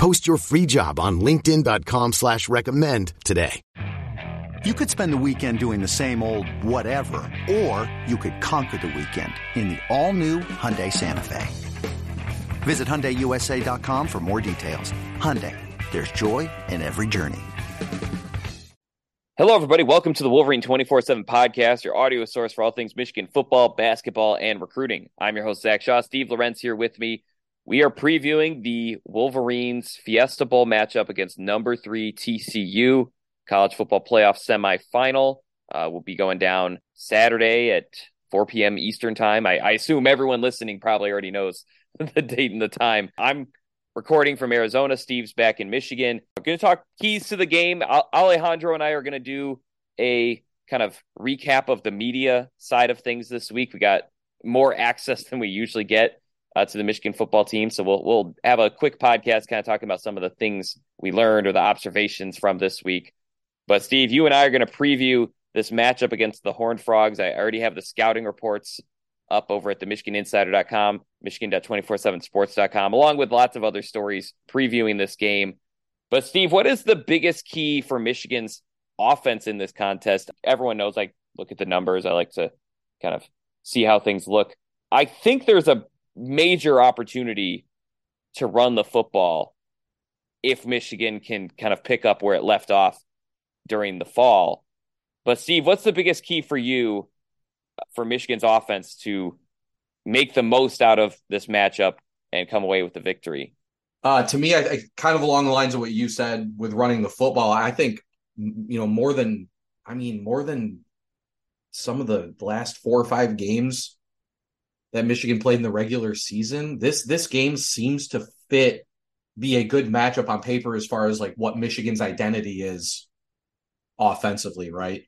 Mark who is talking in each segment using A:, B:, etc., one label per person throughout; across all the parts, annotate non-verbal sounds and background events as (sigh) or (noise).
A: Post your free job on linkedin.com slash recommend today.
B: You could spend the weekend doing the same old whatever, or you could conquer the weekend in the all-new Hyundai Santa Fe. Visit HyundaiUSA.com for more details. Hyundai, there's joy in every journey.
C: Hello, everybody. Welcome to the Wolverine 24 7 podcast, your audio source for all things Michigan football, basketball, and recruiting. I'm your host, Zach Shaw. Steve Lorenz here with me. We are previewing the Wolverines Fiesta Bowl matchup against number three TCU college football playoff semifinal. Uh, will be going down Saturday at 4 p.m. Eastern time. I, I assume everyone listening probably already knows (laughs) the date and the time. I'm recording from Arizona. Steve's back in Michigan. We're going to talk keys to the game. Alejandro and I are going to do a kind of recap of the media side of things this week. We got more access than we usually get uh, to the Michigan football team, so we'll we'll have a quick podcast kind of talking about some of the things we learned or the observations from this week. But Steve, you and I are going to preview this matchup against the Horned Frogs. I already have the scouting reports up over at the MichiganInsider.com, Michigan.247sports.com, along with lots of other stories previewing this game. But Steve, what is the biggest key for Michigan's offense in this contest? Everyone knows I look at the numbers. I like to kind of see how things look. I think there's a major opportunity to run the football if Michigan can kind of pick up where it left off during the fall. But Steve, what's the biggest key for you for Michigan's offense to make the most out of this matchup and come away with the victory?
D: Uh, to me, I, I, kind of along the lines of what you said with running the football. I think you know more than I mean more than some of the last four or five games that Michigan played in the regular season. This this game seems to fit be a good matchup on paper as far as like what Michigan's identity is offensively, right?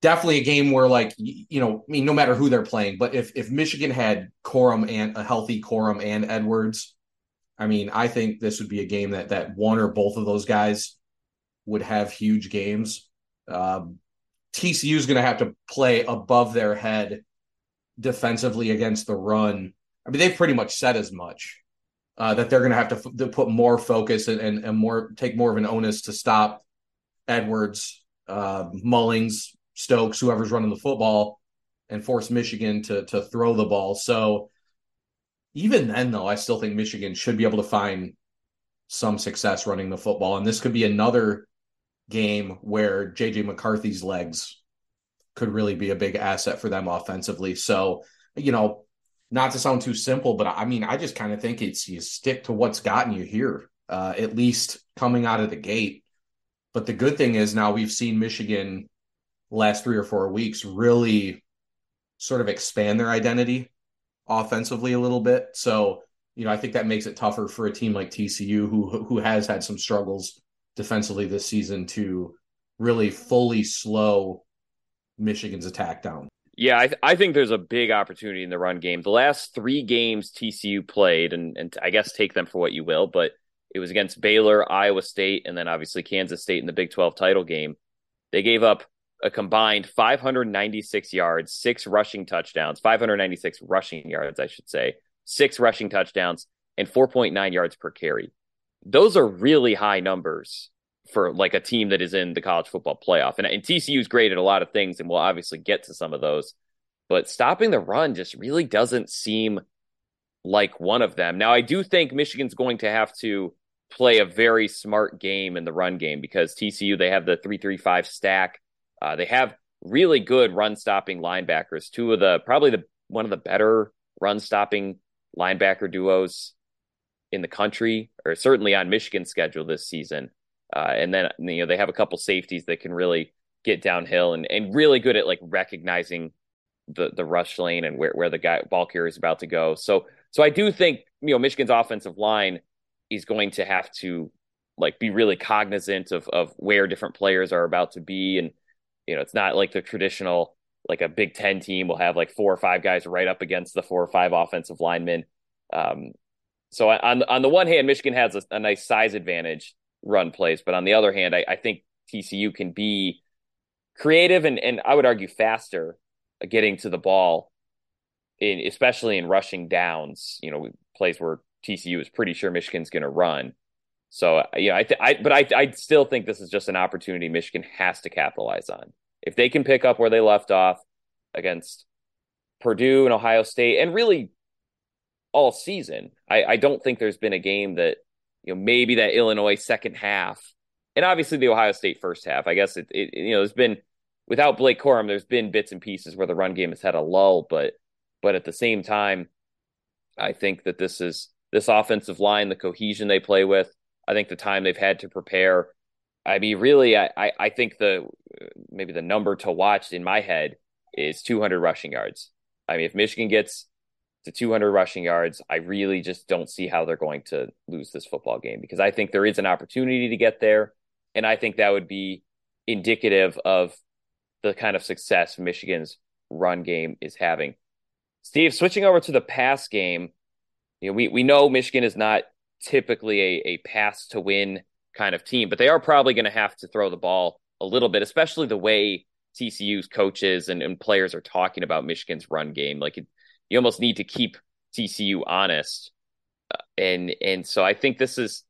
D: definitely a game where like you know, I mean, no matter who they're playing, but if if Michigan had Corum and a healthy Corum and Edwards, I mean, I think this would be a game that that one or both of those guys would have huge games. Um, TCU is going to have to play above their head defensively against the run. I mean, they've pretty much said as much uh, that they're going to have to, f- to put more focus and, and, and more take more of an onus to stop Edwards, uh, Mullings, Stokes, whoever's running the football, and force Michigan to to throw the ball. So even then, though, I still think Michigan should be able to find some success running the football, and this could be another game where JJ McCarthy's legs could really be a big asset for them offensively. So you know, not to sound too simple, but I mean, I just kind of think it's you stick to what's gotten you here, uh, at least coming out of the gate. But the good thing is now we've seen Michigan last three or four weeks really sort of expand their identity offensively a little bit. So, you know, I think that makes it tougher for a team like TCU who who has had some struggles defensively this season to really fully slow Michigan's attack down.
C: Yeah, I, th- I think there's a big opportunity in the run game. The last three games TCU played, and, and I guess take them for what you will, but it was against Baylor, Iowa State, and then obviously Kansas State in the Big 12 title game. They gave up a combined 596 yards, six rushing touchdowns, 596 rushing yards, I should say, six rushing touchdowns, and 4.9 yards per carry. Those are really high numbers for like a team that is in the college football playoff. And, and TCU is great at a lot of things, and we'll obviously get to some of those. But stopping the run just really doesn't seem like one of them. Now, I do think Michigan's going to have to play a very smart game in the run game because TCU, they have the 335 stack uh, they have really good run stopping linebackers. Two of the probably the one of the better run stopping linebacker duos in the country, or certainly on Michigan's schedule this season. Uh, and then you know they have a couple safeties that can really get downhill and, and really good at like recognizing the the rush lane and where, where the guy ball carrier is about to go. So so I do think you know Michigan's offensive line is going to have to like be really cognizant of of where different players are about to be and you know it's not like the traditional like a Big Ten team will have like four or five guys right up against the four or five offensive linemen. Um, so on on the one hand, Michigan has a, a, nice size advantage run plays, but on the other hand, I, I think TCU can be creative and and I would argue faster getting to the ball in especially in rushing downs. You know, plays where TCU is pretty sure Michigan's going to run. So you know, I, th- I but I I still think this is just an opportunity Michigan has to capitalize on. If they can pick up where they left off against Purdue and Ohio State, and really all season, I, I don't think there's been a game that you know maybe that Illinois second half, and obviously the Ohio State first half. I guess it, it you know there's been without Blake Corum, there's been bits and pieces where the run game has had a lull, but but at the same time, I think that this is this offensive line, the cohesion they play with, I think the time they've had to prepare. I mean, really, I, I, I think the maybe the number to watch in my head is 200 rushing yards. I mean, if Michigan gets to 200 rushing yards, I really just don't see how they're going to lose this football game because I think there is an opportunity to get there. And I think that would be indicative of the kind of success Michigan's run game is having. Steve, switching over to the pass game, you know, we, we know Michigan is not typically a, a pass to win kind of team, but they are probably going to have to throw the ball a little bit, especially the way TCU's coaches and, and players are talking about Michigan's run game. Like it, you almost need to keep TCU honest. Uh, and and so I think this is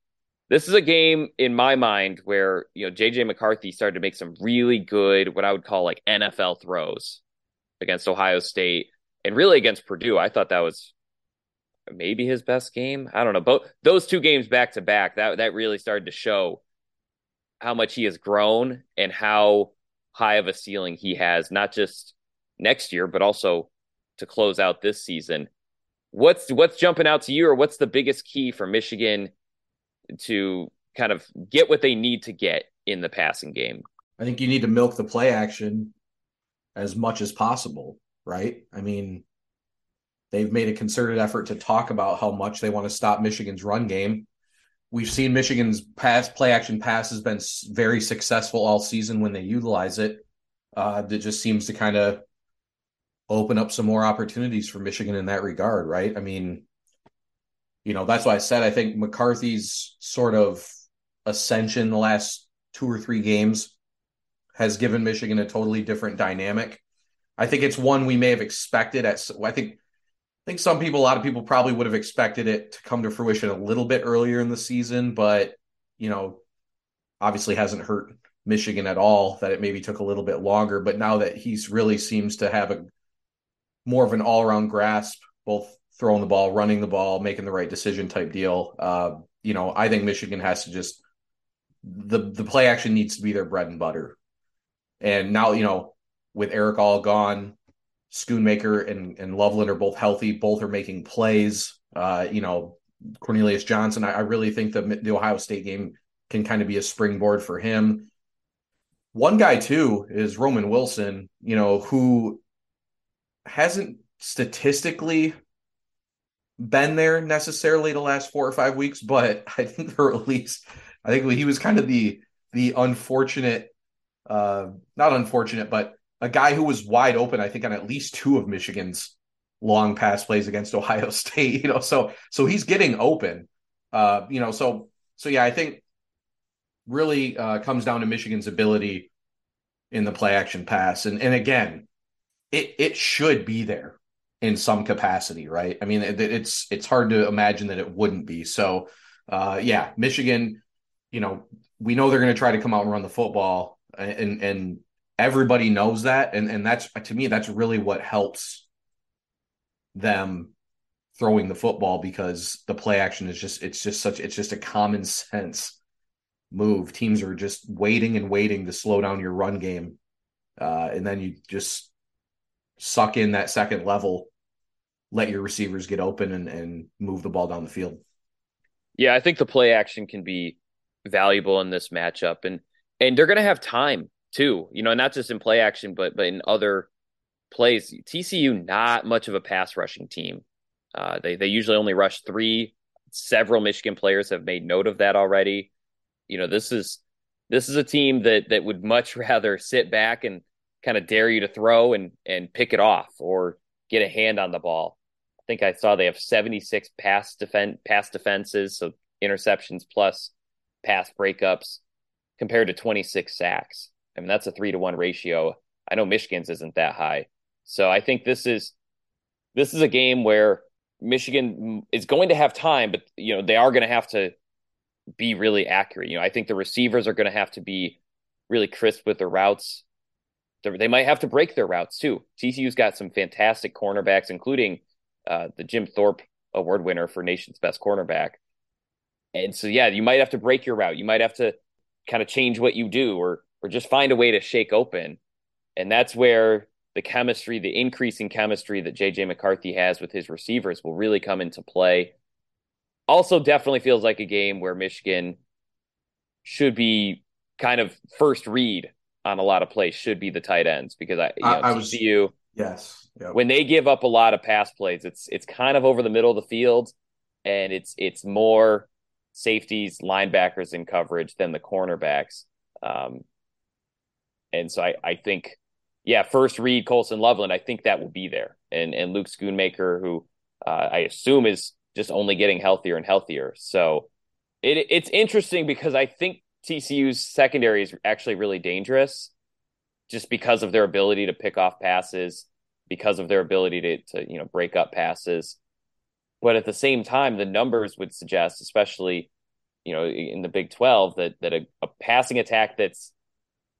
C: this is a game in my mind where you know JJ McCarthy started to make some really good what I would call like NFL throws against Ohio State and really against Purdue. I thought that was maybe his best game. I don't know. Both those two games back to back, that that really started to show how much he has grown and how high of a ceiling he has, not just next year, but also to close out this season. What's what's jumping out to you, or what's the biggest key for Michigan to kind of get what they need to get in the passing game?
D: I think you need to milk the play action as much as possible, right? I mean, They've made a concerted effort to talk about how much they want to stop Michigan's run game. We've seen Michigan's pass play action pass has been very successful all season when they utilize it. Uh, that just seems to kind of open up some more opportunities for Michigan in that regard, right? I mean, you know, that's why I said I think McCarthy's sort of ascension the last two or three games has given Michigan a totally different dynamic. I think it's one we may have expected at I think I think some people, a lot of people probably would have expected it to come to fruition a little bit earlier in the season, but you know, obviously hasn't hurt Michigan at all that it maybe took a little bit longer. But now that he's really seems to have a more of an all around grasp, both throwing the ball, running the ball, making the right decision type deal. Uh, you know, I think Michigan has to just the the play action needs to be their bread and butter. And now, you know, with Erick All gone, Schoonmaker and, and Loveland are both healthy. Both are making plays. Uh, you know, Cornelius Johnson, I, I really think the, the Ohio State game can kind of be a springboard for him. One guy, too, is Roman Wilson, you know, who hasn't statistically been there necessarily the last four or five weeks, but (laughs) I think the release, I think he was kind of the the unfortunate uh not unfortunate, but a guy who was wide open, I think, on at least two of Michigan's long pass plays against (laughs) Ohio State. You know, so so he's getting open. Uh, you know, so so yeah, I think really uh, comes down to Michigan's ability in the play action pass, and and again, it it should be there in some capacity, right? I mean, it, it's it's hard to imagine that it wouldn't be. So, uh, yeah, Michigan, you know, we know they're going to try to come out and run the football, and and everybody knows that and and that's to me that's really what helps them throwing the football because the play action is just it's just such it's just a common sense move teams are just waiting and waiting to slow down your run game uh, and then you just suck in that second level let your receivers get open and, and move the ball down the field
C: yeah i think the play action can be valuable in this matchup and and they're to have time too. You know, not just in play action, but but in other plays. TCU not much of a pass rushing team. Uh, they they usually only rush three. Several Michigan players have made note of that already. You know, this is this is a team that that would much (laughs) rather sit back and kind of dare you to throw and and pick it off or get a hand on the ball. I think I saw they have 76 pass defense pass defenses, so interceptions plus pass breakups compared to 26 sacks. I mean, that's a 3 to 1 ratio. I know Michigan's isn't that high. So I think this is this is a game where Michigan is going to have time, but you know, they are going to have to be really accurate. You know, I think the receivers are going to have to be really crisp with their routes. They might have to break their routes too. TCU's got some fantastic cornerbacks, including uh, the Jim Thorpe Award winner for Nation's Best Cornerback. And so, yeah, you might have to break your route. You might have to kind of change what you do, or or just find a way to shake open. And that's where the chemistry, the increasing chemistry that JJ McCarthy has with his receivers will really come into play. Also, definitely feels like a game where Michigan should be kind of first read on a lot of plays should be the tight ends because I, you know, I, I was, TCU,
D: yes,
C: yep. when they give up a lot of pass plays, it's it's kind of over the middle of the field, and it's it's more safeties, linebackers in coverage than the cornerbacks. Um, and so I, I think, yeah, first read Colston Loveland, I think that will be there. And and Luke Schoonmaker, who uh, I assume is just only getting healthier and healthier. So it it's interesting because I think TCU's secondary is actually really dangerous just because of their ability to pick off passes, because of their ability to, to you know break up passes. But at the same time, the numbers would suggest, especially you know in the Big Twelve, that that a, a passing attack that's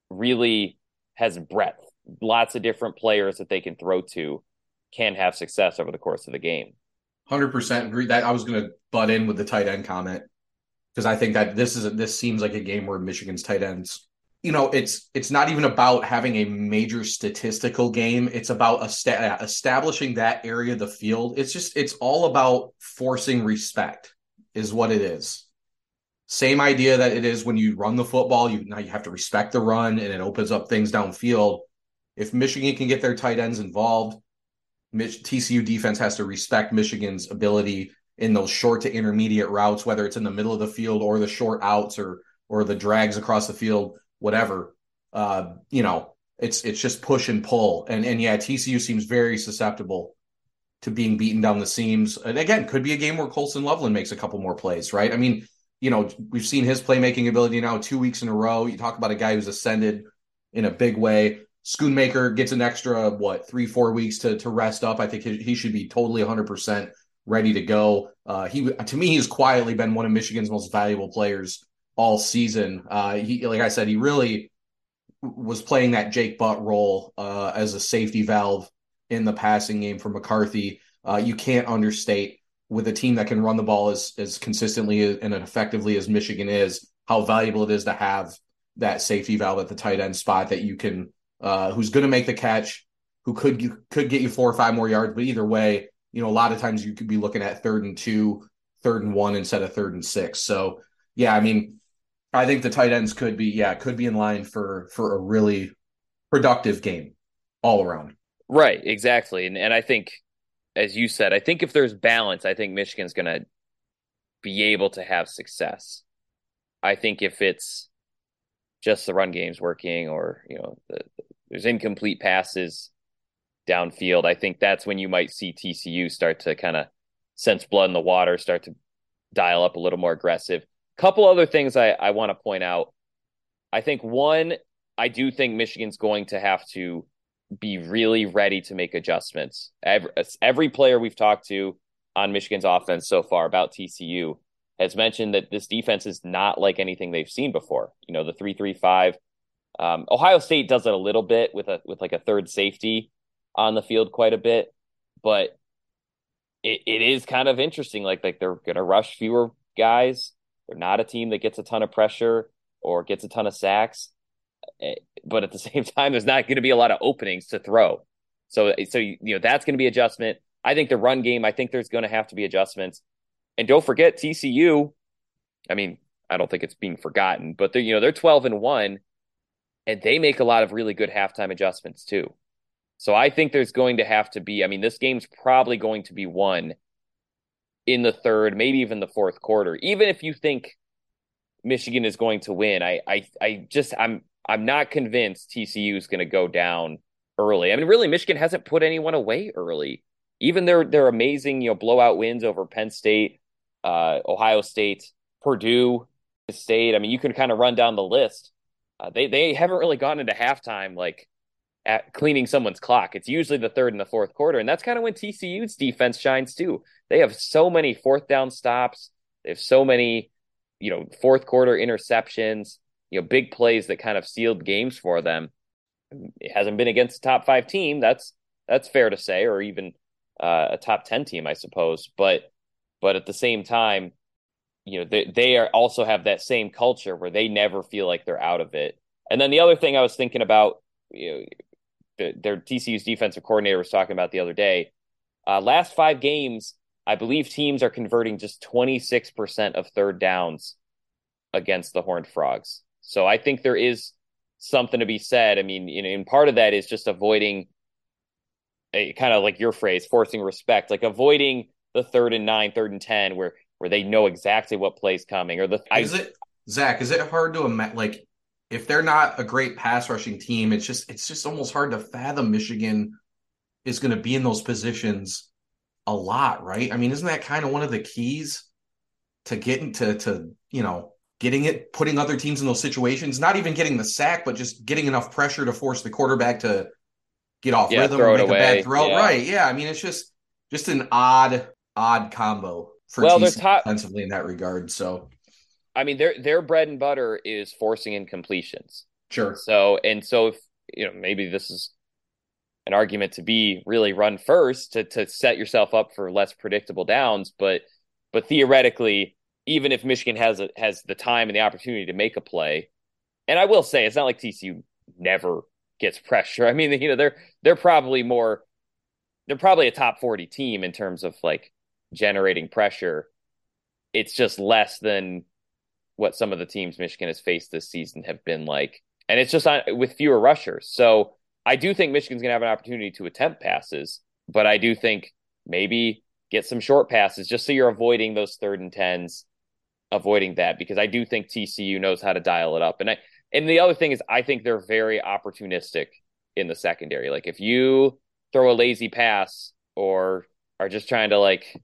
C: really has breadth, lots of different players that they can throw to, can have success over the course of the game.
D: Hundred percent agree. That I was going to butt in with the tight end comment because I think that this is a, this seems like a game where Michigan's tight ends. You know, it's it's not even about having a major statistical game. It's about esta- establishing that area of the field. It's just it's all about forcing respect, is what it is. Same idea that it is when you run the football. You now you have to respect the run, and it opens up things downfield. If Michigan can get their tight ends involved, TCU defense has to respect Michigan's ability in those short to intermediate routes, whether it's in the middle of the field or the short outs or or the drags across the field, whatever. Uh, you know, it's it's just push and pull. And and yeah, TCU seems very susceptible to being beaten down the seams. And again, could be a game where Colston Loveland makes a couple more plays, right? I mean, you know, we've seen his playmaking ability now two weeks in a row. You talk about a guy who's ascended in a big way. Schoonmaker gets an extra what three four weeks to to rest up. I think he, he should be totally 100 percent ready to go. Uh, he to me he's quietly been one of Michigan's most valuable players all season. Uh, he like I said he really was playing that Jake Butt role uh, as a safety valve in the passing game for McCarthy. Uh, you can't understate with a team that can run the ball as as consistently and effectively as Michigan is how valuable it is to have that safety valve at the tight end spot that you can uh, who's going to make the catch, who could you could get you four or five more yards, but either way, you know, a lot of times you could be looking at third and two, third and one instead of third and six. So yeah, I mean, I think the tight ends could be yeah could be in line for for a really productive game all around.
C: Right, exactly, and and I think as you said, I think if there's balance, I think Michigan's going to be able to have success. I think if it's just the run game's working or, you know, the, there's incomplete passes downfield, I think that's when you might see TCU start to kind of sense blood in the water, start to dial up a little more aggressive. Couple other things I, I want to point out. I think one, I do think Michigan's going to have to be really ready to make adjustments. Every, every player we've talked to on Michigan's offense so far about TCU has mentioned that this defense is not like anything they've seen before. You know, the three three five. Um, Ohio State does it a little bit with a with like a third safety on the field quite a bit, but it, it is kind of interesting. Like like they're gonna rush fewer guys. They're not a team that gets a ton of pressure or gets a ton of sacks. Eh, but at the (laughs) same time, there's not going to be a lot of openings to throw. So, so you know that's going to be adjustment. I think the run game. I think there's going to have to be adjustments. And don't forget TCU. I mean, I don't think it's being forgotten, but they're you know they're 12 and one, and they make a lot of really good halftime adjustments too. So I think there's going to have to be. I mean, this game's probably going to be won in the third, maybe even the fourth quarter. Even if you think Michigan is going to win. I I I just I'm I'm not convinced TCU is going to go down early. I mean, really, Michigan hasn't put anyone away early. Even their their amazing you know blowout wins over Penn State, uh, Ohio State, Purdue State. I mean, you can kind of run down the list. Uh, they they haven't really gone into halftime like at cleaning someone's clock. It's usually the third and the fourth quarter, and that's kind of when TCU's defense shines too. They have so many fourth down stops. They have so many, you know, fourth quarter interceptions. You know, big plays that kind of sealed games for them. It hasn't been against a top five team. That's that's fair to say, or even uh, a top ten team, I suppose. But but at the same time, you know, they they are also have that same culture where they never feel like they're out of it. And then the other thing I was thinking about, you know, their TCU's defensive coordinator was talking about the other day. Uh, last five games, I believe teams are converting just 26% of third downs against the Horned Frogs. So I think there is something to be said. I mean, in, part of that is just avoiding a kind of like your phrase, forcing respect, like avoiding the third and nine, third and 10, where where they know exactly what play's coming or the
D: is I, it Zach, is it hard to imagine like if they're not a great pass rushing team, it's just it's just almost hard to fathom Michigan is going to be in those positions a lot, right? I mean, isn't that kind of one of the keys to getting to to you know getting it, putting other teams in those situations, not even getting the sack, but just getting enough pressure to force the quarterback to get off yeah, rhythm or make a bad throw. Yeah. Right? Yeah. I mean, it's just just an odd odd combo for well, TC top, defensively in that regard. So,
C: I mean, their their bread and butter is forcing incompletions.
D: Sure.
C: So, and so if you know, maybe this is an argument to be really run first to to set yourself up for less predictable downs, but but theoretically, even if Michigan has a, has the time and the opportunity to make a play, and I will say it's not like TCU never gets pressure. (laughs) I mean, you know, they're they're probably more they're probably a top 40 team in terms of like generating pressure. It's just less than what some of the teams Michigan has faced this season have been like. And it's just on, with fewer rushers. So I do think Michigan's going to have an opportunity to attempt passes, but I do think maybe get some short passes just so you're avoiding those third and tens, avoiding that because I do think TCU knows how to dial it up. And I and the other thing is I think they're very opportunistic in the secondary. Like if you throw a lazy pass or are just trying to like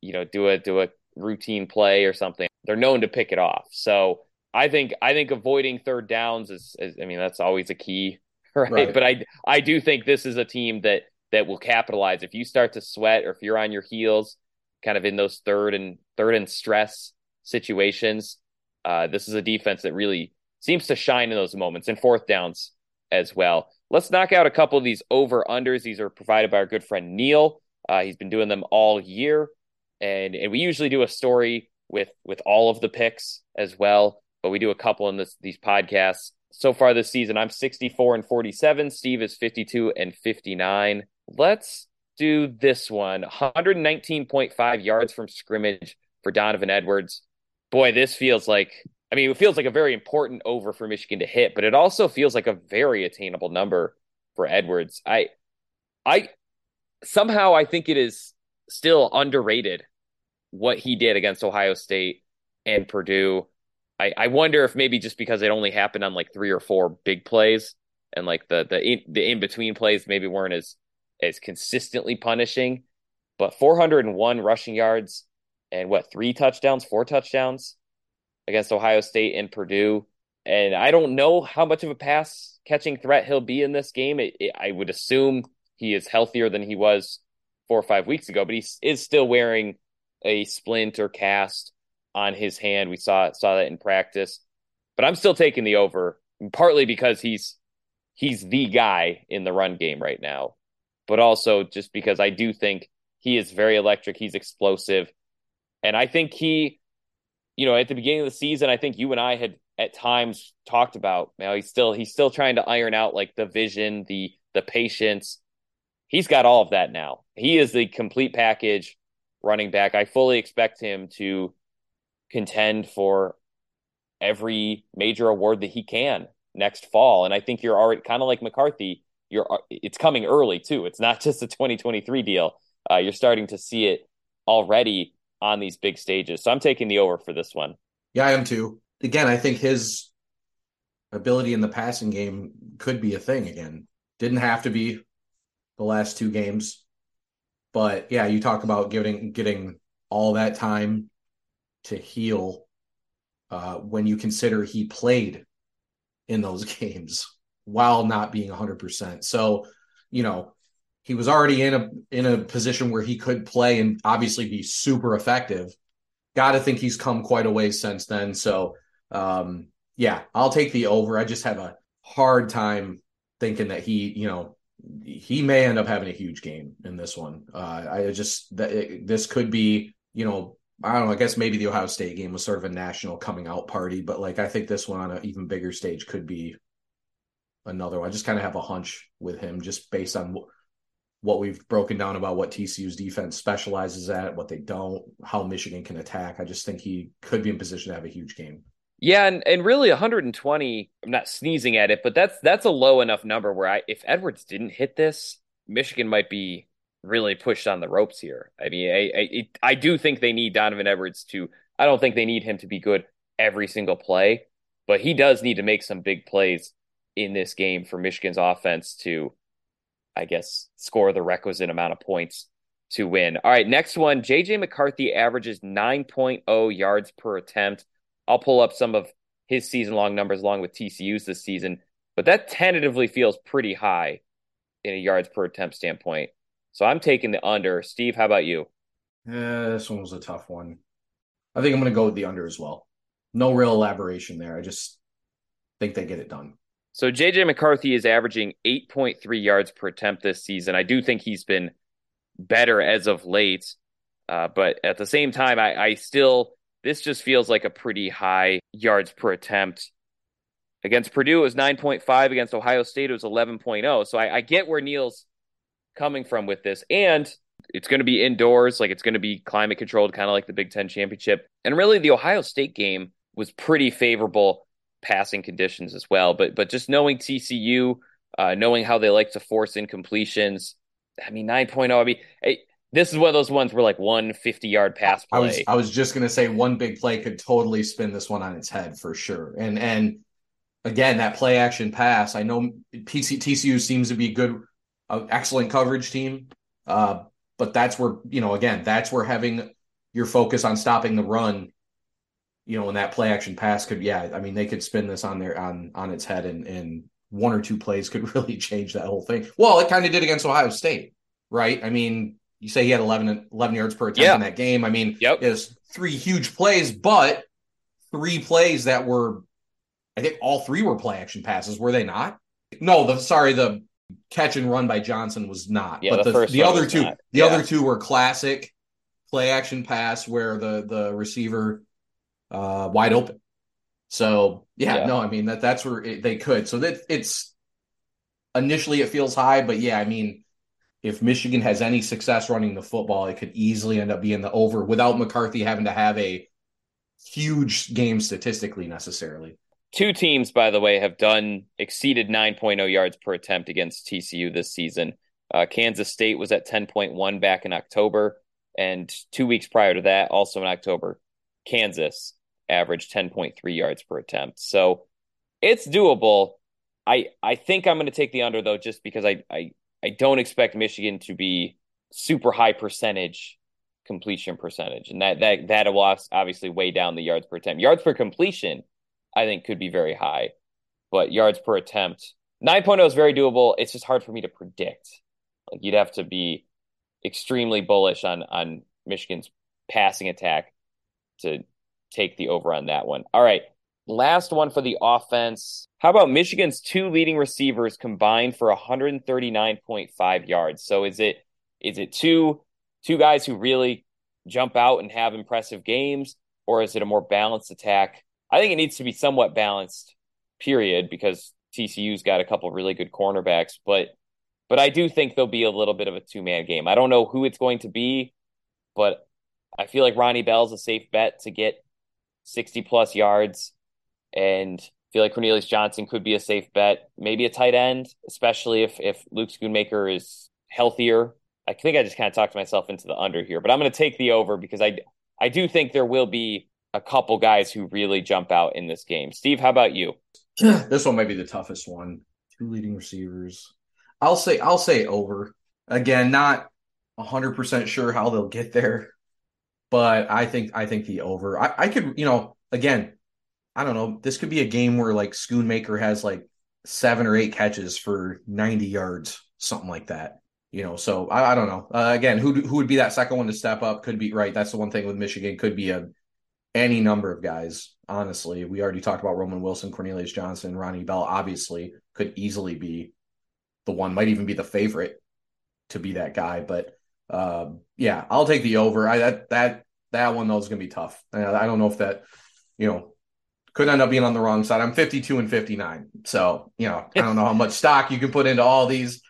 C: you know do a do a routine play or something they're known to pick it off. So i think i think avoiding third downs is, is i mean that's always a key (laughs) right? right? but i i do think this is a team that that will capitalize. If you start to sweat or if you're on your heels kind of in those third and third and stress situations uh, this is a defense that really seems to shine in those moments and fourth downs as well. Let's knock out a couple of these over unders these are provided by our good friend neil. Uh, he's been doing them all year. And and we usually do a story with with all of the picks as well, but we do a couple in this these podcasts. So far this season, I'm 64 and 47. Steve is 52 and 59. Let's do this one 119.5 yards from scrimmage for Donovan Edwards. Boy, this feels like I mean, it feels like a very important over for Michigan to hit, but it also feels like a very attainable number for Edwards. I I somehow I think it is still underrated what he did against Ohio State and Purdue. I, I wonder if maybe just because it only happened on like three or four big plays and like the the in, the in between plays maybe weren't as as consistently punishing. But 401 rushing yards and what three touchdowns, four touchdowns against Ohio State and Purdue. And I don't know how much of a pass catching threat he'll be in this game. It, it, I would assume he is healthier than he was four or five weeks ago, but he is still wearing a splint or cast on his hand. We saw saw that in practice, but I'm still taking the over, partly because he's he's the guy in the run game right now, but also just because I do think he is very electric. He's explosive, and I think he, you know, at the beginning of the season, I think you and I had at times talked about. Now he's still he's still trying to iron out like the vision, the the patience he's got all of that now. He is the complete package running back. I fully expect him to contend for every major award that he can next fall. And I think you're already kind of like McCarthy. You're it's coming early too. It's not (laughs) just a 2023 deal. Uh, you're starting to see it already on these big stages. So I'm taking the over for this one.
D: Yeah, I am too. again, I think his ability in the passing game could be a thing again. Didn't have to be the last two games. But yeah, you talk about getting getting all that time to heal uh, when you consider he played in those (laughs) games while not being 100%. So, you know, he was already in a in a position where he could play and obviously be super effective. Got to think he's come quite a way since then. So, um, yeah, I'll take the over. I just have a hard time thinking that he, you know, he may end up having a huge game in this one. Uh, I just that it, this could be, you know, I don't know. I guess maybe the Ohio State game was sort of a national coming out party, but like I think this one on an even bigger stage could be another one. I just kind of have a hunch with him, just based on what we've broken down about what TCU's defense specializes at, what they don't, how Michigan can attack. I just think he could be in position to have a huge game.
C: Yeah, and, and really 120, I'm not sneezing at it, but that's that's a low enough number where I if Edwards didn't hit this, Michigan might be really pushed on the ropes here. I mean, I I, I do think they need Donovan Edwards to I don't think they need him to be good every single play, but he does need to make some big plays in this game for Michigan's offense to I guess score the requisite amount of points to win. All right, next one, JJ McCarthy averages 9.0 yards per attempt I'll pull up some of his season long numbers along with TCU's this season, but that tentatively feels pretty high in a yards per attempt standpoint. So I'm taking the under. Steve, how about you?
D: Yeah, this one was a tough one. I think I'm going to go with the under as well. No real elaboration there. I just think they get it done.
C: So JJ McCarthy is averaging 8.3 yards per attempt this season. I do think he's been better as of late, uh, but at the same time, I, I still this just feels like a pretty high yards per attempt. Against Purdue, it was 9.5. Against Ohio State, it was 11.0. So I, I get where Neil's coming from with this. And it's going to be indoors, like it's going to be climate controlled, kind of like the Big Ten championship. And really, the Ohio State game was pretty favorable passing conditions as well. But but just knowing TCU, uh, knowing how they like to force incompletions, I mean 9.0. I mean, this is one of those ones where like one 50 yard pass play.
D: I was I was just gonna say one big play could totally spin this one on its head for sure. And and again, that play action pass. I know PC, TCU seems to be good, uh, excellent coverage team. Uh, but that's where you know again that's where having your focus on stopping the run. You know, when that play action pass could, yeah, I mean, they could spin this on their on on its head, and and one or two plays could (laughs) really change that whole thing. Well, it kind of did against Ohio State, right? I mean, you say he had 11, 11 yards per attempt yeah. in that game. I mean,
C: yep.
D: is three huge plays, but three plays that were, I think all three were play action passes, were they not? No, the sorry, the catch and run by Johnson was not.
C: Yeah,
D: but
C: the,
D: the,
C: the
D: other two,
C: not.
D: the
C: yeah.
D: other two were classic play action pass where the the receiver uh wide open. So yeah, yeah. no, I mean that that's where it, they could. So that it's initially it feels high, but yeah, I mean if Michigan has any success running the football, it could easily end up being the over without McCarthy having to have a huge game statistically necessarily.
C: Two teams, by the way, have done exceeded 9.0 yards per attempt against TCU this season. Uh, Kansas State was at 10.1 back in October, and two weeks prior to that, also in October, Kansas averaged 10.3 yards per attempt. So it's doable. I I think I'm going to take the under though, just because I I I don't expect Michigan to be super high percentage completion percentage, and that that that will obviously weigh down the yards per attempt. Yards per completion, I think, could be very high, but yards per attempt, 9.0 is very doable. It's just hard for me to predict. Like you'd have to be extremely bullish on on Michigan's passing attack to take the over on that one. All right, Last one for the offense. How about Michigan's two leading receivers combined for 139.5 yards? So is it is it two two guys who really jump out and have impressive games, or is it a more balanced attack? I think it needs to be somewhat balanced, period, because TCU's got a couple really good cornerbacks, but but I do think there'll be a little bit of a two man game. I don't know who it's going to be, but I feel like Ronnie Bell's a safe bet to get 60 plus yards and feel like Cornelius Johnson could be a safe bet, maybe a tight end, especially if if Luke Schoonmaker is healthier. I think I just kind of talked myself into the under here, but I'm going to take the over because I I do think there will be a couple guys who really jump out in this game. Steve, how about you? (clears throat)
D: this one might be the toughest one. Two leading receivers. I'll say I'll say over. Again, not 100% sure how they'll get there, but I think I think the over. I, I could, you know, again, I don't know. This could be a game where like Schoonmaker has like seven or eight catches for 90 yards, something like that. You know, so I, I don't know. Uh, again, who who would be that second one to step up? Could be right. That's the one thing with Michigan. Could be a any number of guys. Honestly, we already talked about Roman Wilson, Cornelius Johnson, Ronnie Bell. Obviously, could easily be the one. Might even be the favorite to be that guy. But um, yeah, I'll take the over. I that that that one though is going to be tough. I don't know if that you know could end up being on the wrong side. I'm 52 and 59, so you know I don't know how much stock you can put into all these,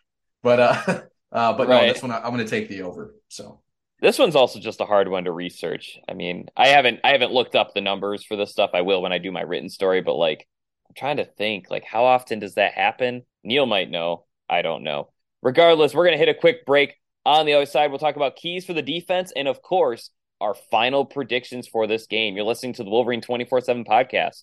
D: but uh, (laughs) uh but right. no, this one I, I'm going to take the over. So
C: this one's also just a hard one to research. I mean, I haven't I haven't looked up the numbers for this stuff. I will when I do my written story, but like I'm trying to think like how often does that happen? Neil might know. I don't know. Regardless, we're going to hit a quick break. On the other side, we'll talk about keys for the defense and of course, our final predictions for this game. You're listening to the Wolverine 24/7 podcast.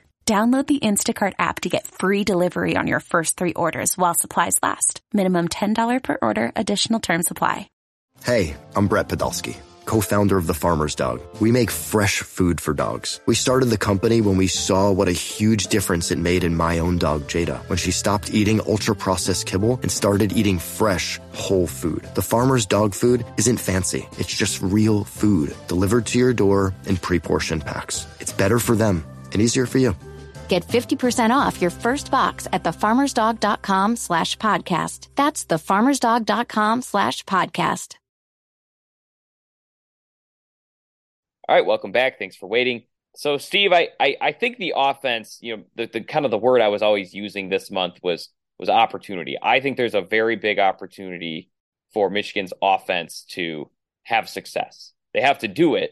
E: Download the Instacart app to get free delivery on your first three orders while supplies last. Minimum $10 per order, additional term supply.
A: Hey, I'm Brett Podolsky, co founder of The Farmer's Dog. We make fresh food for dogs. We started the company when we saw what a huge difference it made in my own dog, Jada, when she stopped eating ultra processed kibble and started eating fresh, whole food. The Farmer's Dog food isn't fancy, it's just real food delivered to your door in pre portioned packs. It's better for them and easier for you.
E: Get 50% off your first box at thefarmersdog.com slash podcast. That's thefarmersdog.com slash podcast.
C: All right, welcome back. Thanks for waiting. So, Steve, I, I, I think the offense, you know, the, the kind of the word I was always using this month was was opportunity. I think there's a very big opportunity for Michigan's offense to have success. They have to do it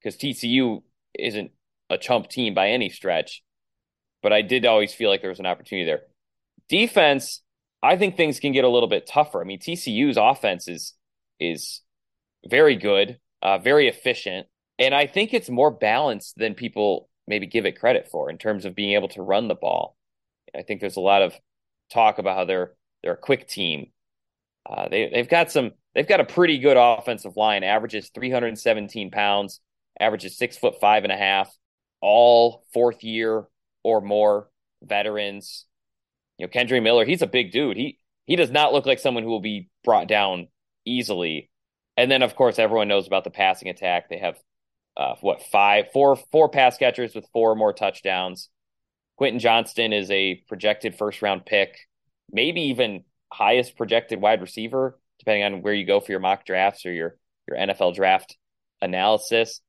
C: because TCU isn't a chump team by any stretch but I did always feel like there was an opportunity there. Defense, I think things can get a little bit tougher. I mean, TCU's offense is is very good, uh, very efficient, and I think it's more balanced than people maybe give it credit for in terms of being able to run the ball. I think there's a lot of talk about how they're they're a quick team. Uh, they they've got some they've got a pretty good offensive line. Averages 317 pounds, averages six foot five and a half. All fourth year or more veterans. You know, Kendre Miller, he's a big dude. He he does not look like someone who will be brought down easily. And then, of course, everyone knows about the passing attack. They have uh, what five, four, four pass catchers with four more touchdowns. Quentin Johnston is a projected first round pick, maybe even highest projected wide receiver, depending on where you go for your mock drafts or your your NFL draft analysis.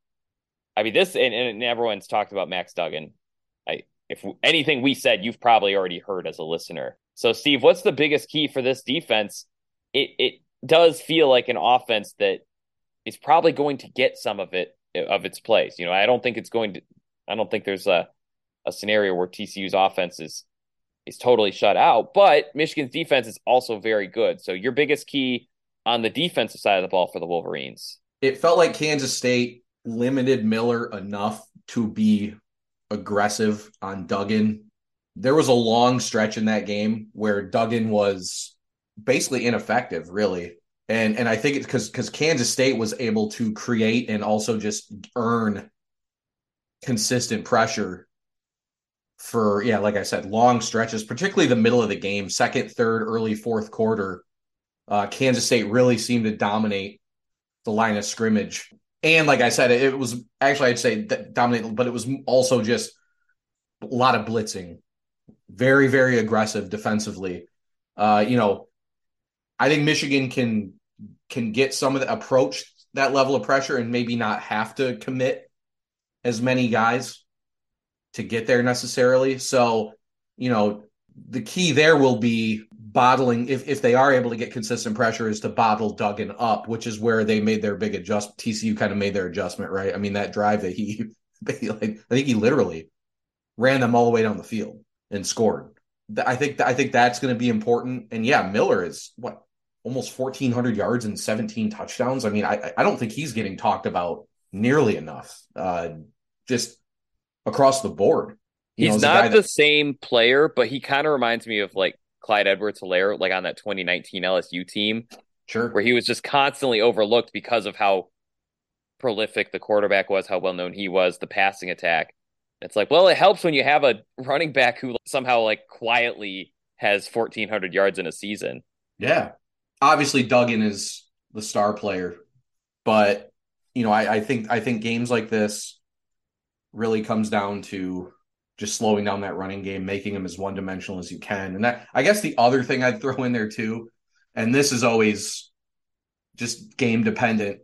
C: I mean, this and, and everyone's talked about Max Duggan if anything we said, you've probably already heard as a listener. So, Steve, what's the biggest key for this defense? It it does feel like an offense that is probably going to get some of it of its place. You know, I don't think it's going to. I don't think there's a a scenario where TCU's offense is is totally shut out, but Michigan's defense is also very good. So, your biggest key on the defensive side of the ball for the Wolverines.
D: It felt like Kansas State limited Miller enough to be aggressive on Duggan. There was a long stretch in that game where Duggan was basically ineffective, really. And and I think it's because because Kansas State was able to create and also just earn consistent pressure for yeah, like I said, long stretches, particularly the middle of the game, second, third, early fourth quarter. Uh, Kansas State really seemed to dominate the line of scrimmage and like I said, it was actually I'd say dominate, but it was also just a lot of blitzing, very very aggressive defensively. Uh, you know, I think Michigan can can get some of the approach that level of pressure and maybe not have to commit as many guys to get there necessarily. So, you know, the key there will be bottling if, if they are able to get consistent pressure is to bottle Duggan up, which is where they made their big adjustment. TCU kind of made their adjustment, right? I mean, that drive (laughs) that he, like, I think he literally ran them all the way down the field and scored. I think I think that's going to be important. And yeah, Miller is what almost 1,400 yards and 17 touchdowns. I mean, I I don't think he's getting talked about nearly enough. Uh, just across the board.
C: You He's know, not the that... same player, but he kind of reminds me of like Clyde Edwards Helaire, like on that 2019 LSU team.
D: Sure.
C: Where he was just constantly overlooked because of how prolific the quarterback was, how well known he was, the passing attack. It's like, well, it helps when you have a running back who somehow like quietly has 1400 yards in a season.
D: Yeah. Obviously Duggan is the star player, but you know, I, I think I think games like this really comes down to just slowing down that running game, making them as one dimensional as you can. And that, I guess, the other thing I'd throw in there too, and this is always just game dependent,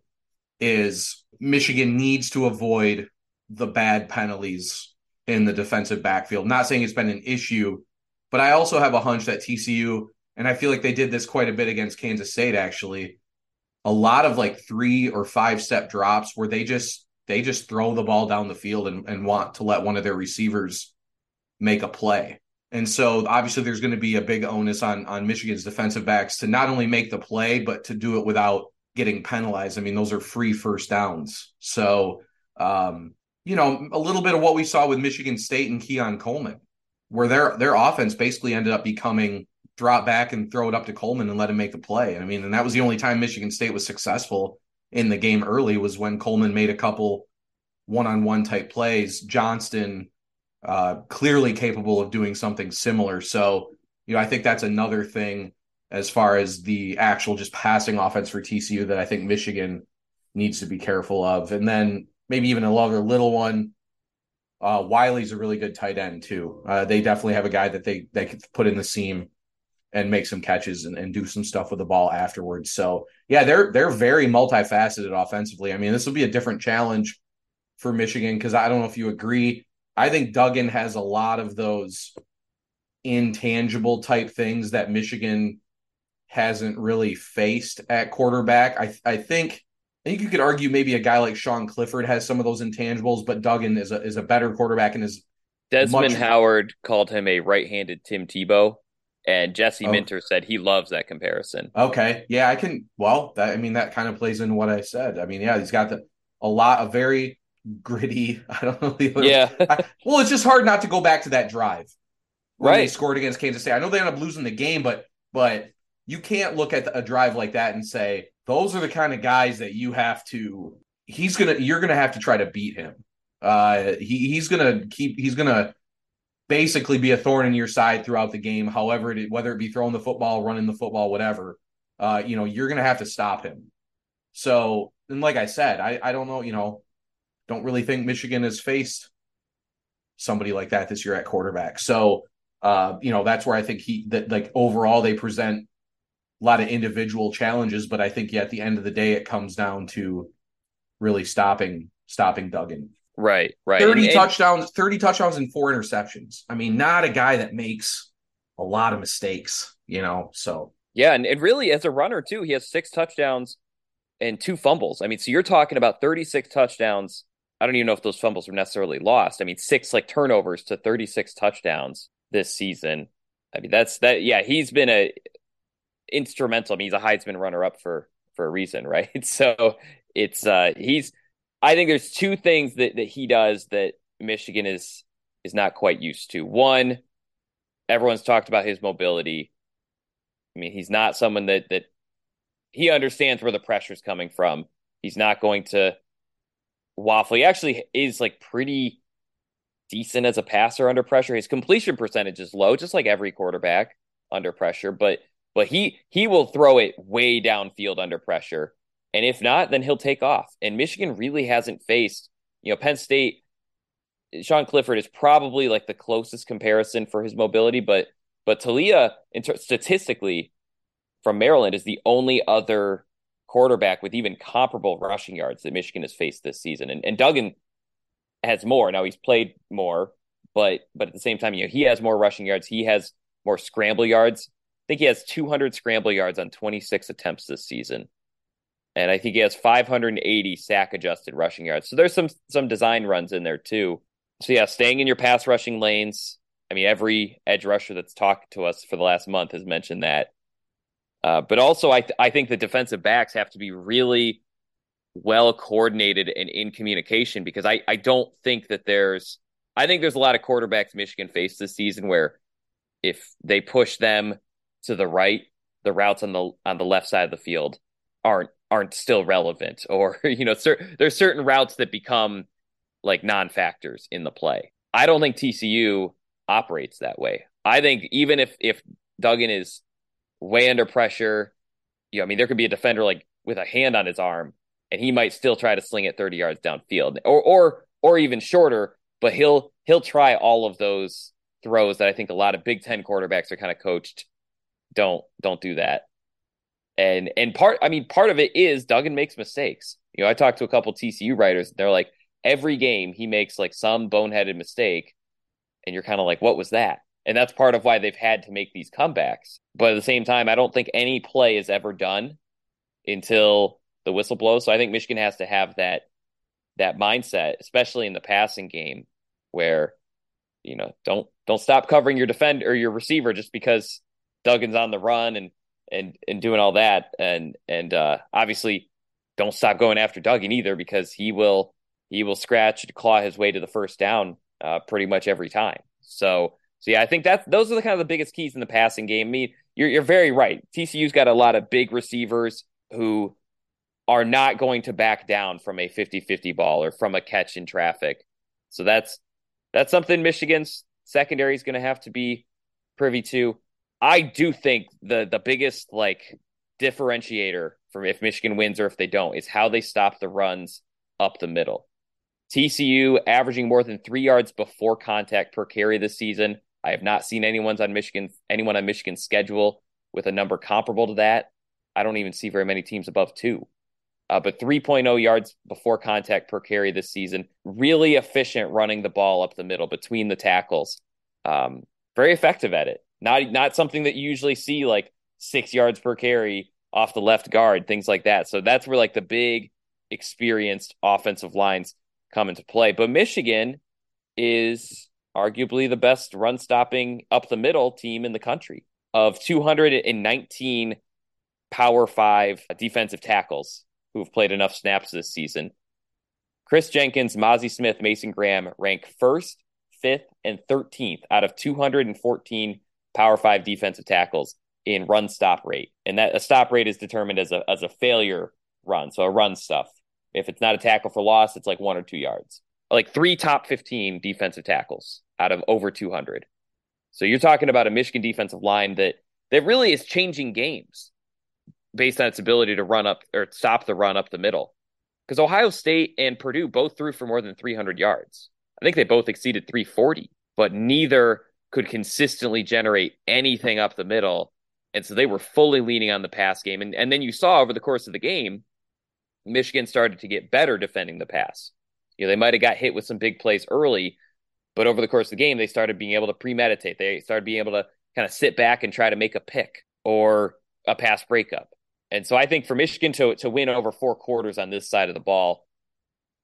D: is Michigan needs to avoid the bad penalties in the defensive backfield. Not saying it's been an issue, but I also have a hunch that TCU, and I feel like they did this quite a bit against Kansas State actually, a lot of like three or five step drops where they just they just throw the ball down the field and, and want to let one of their receivers make a play. And so obviously there's going to be a big onus on on Michigan's defensive backs to not only make the play but to do it without getting penalized. I mean, those are free first downs. So um, you know, a little bit of what we saw with Michigan State and Keon Coleman, where their their offense basically ended up becoming drop back and throw it up to Coleman and let him make the play. And I mean, and that was the only time Michigan State was successful in the game early was when Coleman made a couple one-on-one type plays. Johnston uh, clearly capable of doing something similar. So, you know, I think that's another thing as far as the actual just passing offense for TCU that I think Michigan needs to be careful of. And then maybe even another little one. Uh, Wiley's a really good tight end too. Uh, they definitely have a guy that they they could put in the seam and make some catches and, and do some stuff with the ball afterwards. So yeah, they're they're very multifaceted offensively. I mean, this will be a different challenge for Michigan because I don't know if you agree. I think Duggan has a lot of those intangible type things that Michigan hasn't really faced at quarterback. I I think I think you could argue maybe a guy like Sean Clifford has some of those intangibles, but Duggan is a is a better quarterback and is
C: Desmond much... Howard called him a right-handed Tim Tebow. And Jesse oh. Minter said he loves that comparison.
D: Okay. Yeah, I can well, that I mean that kind of plays in what I said. I mean, yeah, he's got the a lot of very gritty. (laughs) I don't know.
C: Yeah. (laughs)
D: I, well, it's just hard not to go back to that drive.
C: Right.
D: They scored against Kansas State. I know they ended up losing the game, but but you can't look at a drive like that and say those are the kind of guys that you have to. He's gonna. You're gonna have to try to beat him. Uh, he he's gonna keep. He's gonna basically be a thorn in your side throughout the game. However, it, whether it be throwing the football, running the football, whatever, uh, you know, you're going to have to stop him. So, and like I said, I, I don't know, you know, don't really think Michigan has faced somebody like that this year at quarterback. So, uh, you know, that's where I think he that like overall they present a lot of individual challenges, but I think yeah, at the end of the day, it comes down to really stopping stopping Duggan.
C: Right, right.
D: 30 and, touchdowns, 30 touchdowns and four interceptions. I mean, not a guy that makes a lot of mistakes, you know. So
C: yeah, and, and really as a runner too, he has six touchdowns and two fumbles. I mean, so you're talking about 36 touchdowns. I don't even know if those fumbles were necessarily lost. I mean, six like turnovers to 36 touchdowns this season. I mean, that's that. Yeah, he's been a instrumental. I mean, he's a Heisman runner up for for a reason, (laughs) right? So it's uh he's I think there's two things that, that he does that Michigan is is not quite used to. One, everyone's talked about his mobility. I mean, he's not someone that that he understands where the pressure's coming from. He's not going to waffle. He actually is like pretty decent as a passer under pressure. His completion percentage is low, just like every quarterback under pressure, but but he he will throw it way downfield under pressure and if not, then he'll take off. And Michigan really hasn't faced, you know, Penn State. Sean Clifford is probably like the closest comparison for his mobility, but but Taulia, statistically, from Maryland, is the only other quarterback with even comparable rushing yards that Michigan has faced this season. And, and Duggan has more. Now he's played more, but but at the same time, you know, he has more rushing yards. He has more scramble yards. I think he has 200 scramble yards on 26 attempts this season. And I think he has 580 sack adjusted rushing yards. So there's some some design runs in there too. So yeah, staying in your pass rushing lanes. I mean, every edge rusher that's talked to us for the last month has mentioned that. Uh, but also, I th- I think the defensive backs have to be really well coordinated and in communication because I I don't think that there's I think there's a lot of quarterbacks Michigan faced this season where if they push them to the right, the routes on the on the left side of the field aren't aren't still relevant, (laughs) or you know, cer- there's certain routes that become like non-factors in the play. I don't think TCU operates that way. I think even if if Duggan is way under pressure, you know, I mean, there could be a defender like with a hand on his arm, and he might still try to sling it 30 yards downfield, or or or even shorter but he'll he'll try all of those throws that I think a lot of Big Ten quarterbacks are kind of coached. Don't don't do that. And and part I mean part of it is Duggan makes mistakes. You know, I talked to a couple TCU writers. They're like every game he makes like some boneheaded mistake, and you're kind of like, what was that? And that's part of why they've had to make these comebacks. But at the same time, I don't think any play is ever done until the whistle blows. So I think Michigan has to have that that mindset, especially in the passing game, where you know don't don't stop covering your defender or your receiver just because Duggan's on the run and and and doing all that and and uh, obviously don't stop going after Duggan either because he will he will scratch and claw his way to the first down uh, pretty much every time. So so yeah, I think that those are the kind of the biggest keys in the passing game. I mean, you're you're very right. TCU's got a lot of big receivers who are not going to back down from a 50-50 ball or from a catch in traffic. So that's that's something Michigan's secondary is going to have to be privy to. I do think the the biggest like differentiator from if Michigan wins or if they don't is how they stop the runs up the middle. TCU averaging more than three yards before contact per carry this season. I have not seen anyone's on Michigan anyone on Michigan's schedule with a number comparable to that. I don't even see very many teams above two uh, but 3.0 yards before contact per carry this season. Really efficient running the ball up the middle between the tackles. Um, very effective at it. Not not something that you usually see like six yards per carry off the left guard, things like that. So that's where like the big experienced offensive lines come into play. But Michigan is arguably the best run stopping up the middle team in the country. Of 219 Power Five defensive tackles who have played enough snaps this season. Kris Jenkins, Mazi Smith, Mason Graham rank first, fifth, and 13th out of 214 Power Five defensive tackles in run stop rate. And that a stop rate is determined as a as a failure run, so a run stuff. If it's not a tackle for loss, it's like one or two yards. Like three top 15 defensive tackles out of over 200. So you're talking about a Michigan defensive line that that really is changing games based on its ability to run up or stop the run up the middle. Because Ohio State and Purdue both threw for more than 300 yards. I think they both exceeded 340, but neither could consistently generate anything up the middle. And so they were fully leaning on the pass game. And, and then you saw over the course of the game, Michigan started to get better defending the pass. You know, they might have got hit with some big plays early, but over the course of the game, they started being able to premeditate. They started being able to kind of sit back and try to make a pick or a pass breakup. And so I think for Michigan to to win over four quarters on this side of the ball,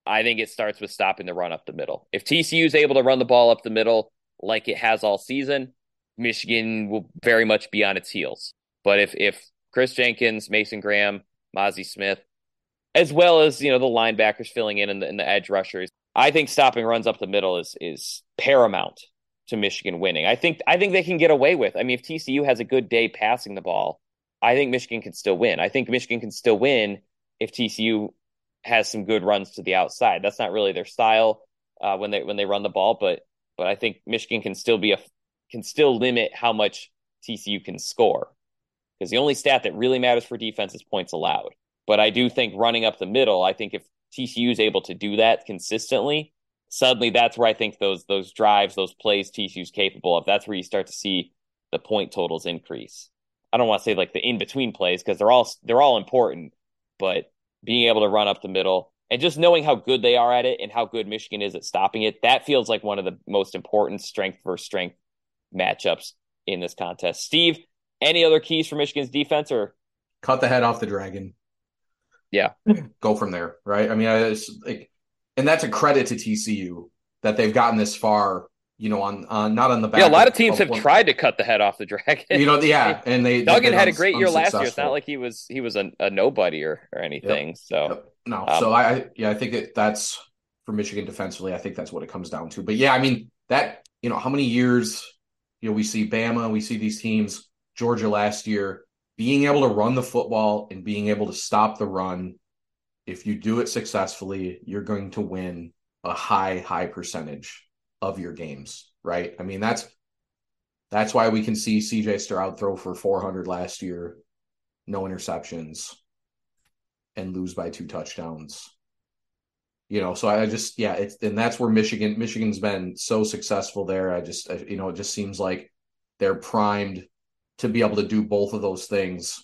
C: I think it starts with stopping the run up the middle. If TCU is able to run the ball up the middle like it has all season, Michigan will very much be on its heels. But if if Kris Jenkins, Mason Graham, Mazi Smith, as well as you know the linebackers filling in and the, and the edge rushers, I think stopping runs up the middle is is paramount to Michigan winning. I think I think they can get away with. I mean, if TCU has a good day passing the ball, I think Michigan can still win. I think Michigan can still win if TCU has some good runs to the outside. That's not really their style uh, when they when they run the ball, but but I think Michigan can still be a can still limit how much TCU can score because the only stat that really matters for defense is points allowed. But I do think running up the middle, I think if TCU is able to do that consistently, suddenly that's where I think those those drives, those plays TCU's capable of. That's where you start to see the point totals increase. I don't want to say like the in between plays because they're all they're all important, but being able to run up the middle, And just knowing how good they are at it and how good Michigan is at stopping it, that feels like one of the most important strength versus strength matchups in this contest. Steve, any other keys for Michigan's defense or
D: cut the head off the dragon?
C: Yeah. (clears throat)
D: Go from there, right? I mean, it's like and that's a credit to TCU that they've gotten this far you know, on, on not on the back.
C: Yeah, a lot of, of teams of have one. tried to cut the head off the dragon.
D: You know, yeah, and they
C: Duggan had a great year last year. It's not like he was he was a, a nobody or or anything. Yep. So yep.
D: No, um, so I yeah, I think that that's for Michigan defensively. I think that's what it comes down to. But yeah, I mean that you know how many years you know we see Bama, we see these teams, Georgia last year, being able to run the football and being able to stop the run. If you do it successfully, you're going to win a high high percentage of your games, right? I mean, that's that's why we can see CJ Stroud throw for 400 last year, no interceptions, and lose by two touchdowns. You know, so I just yeah, it's and that's where Michigan Michigan's been so successful there. I just you know, it just seems like they're primed to be able to do both of those things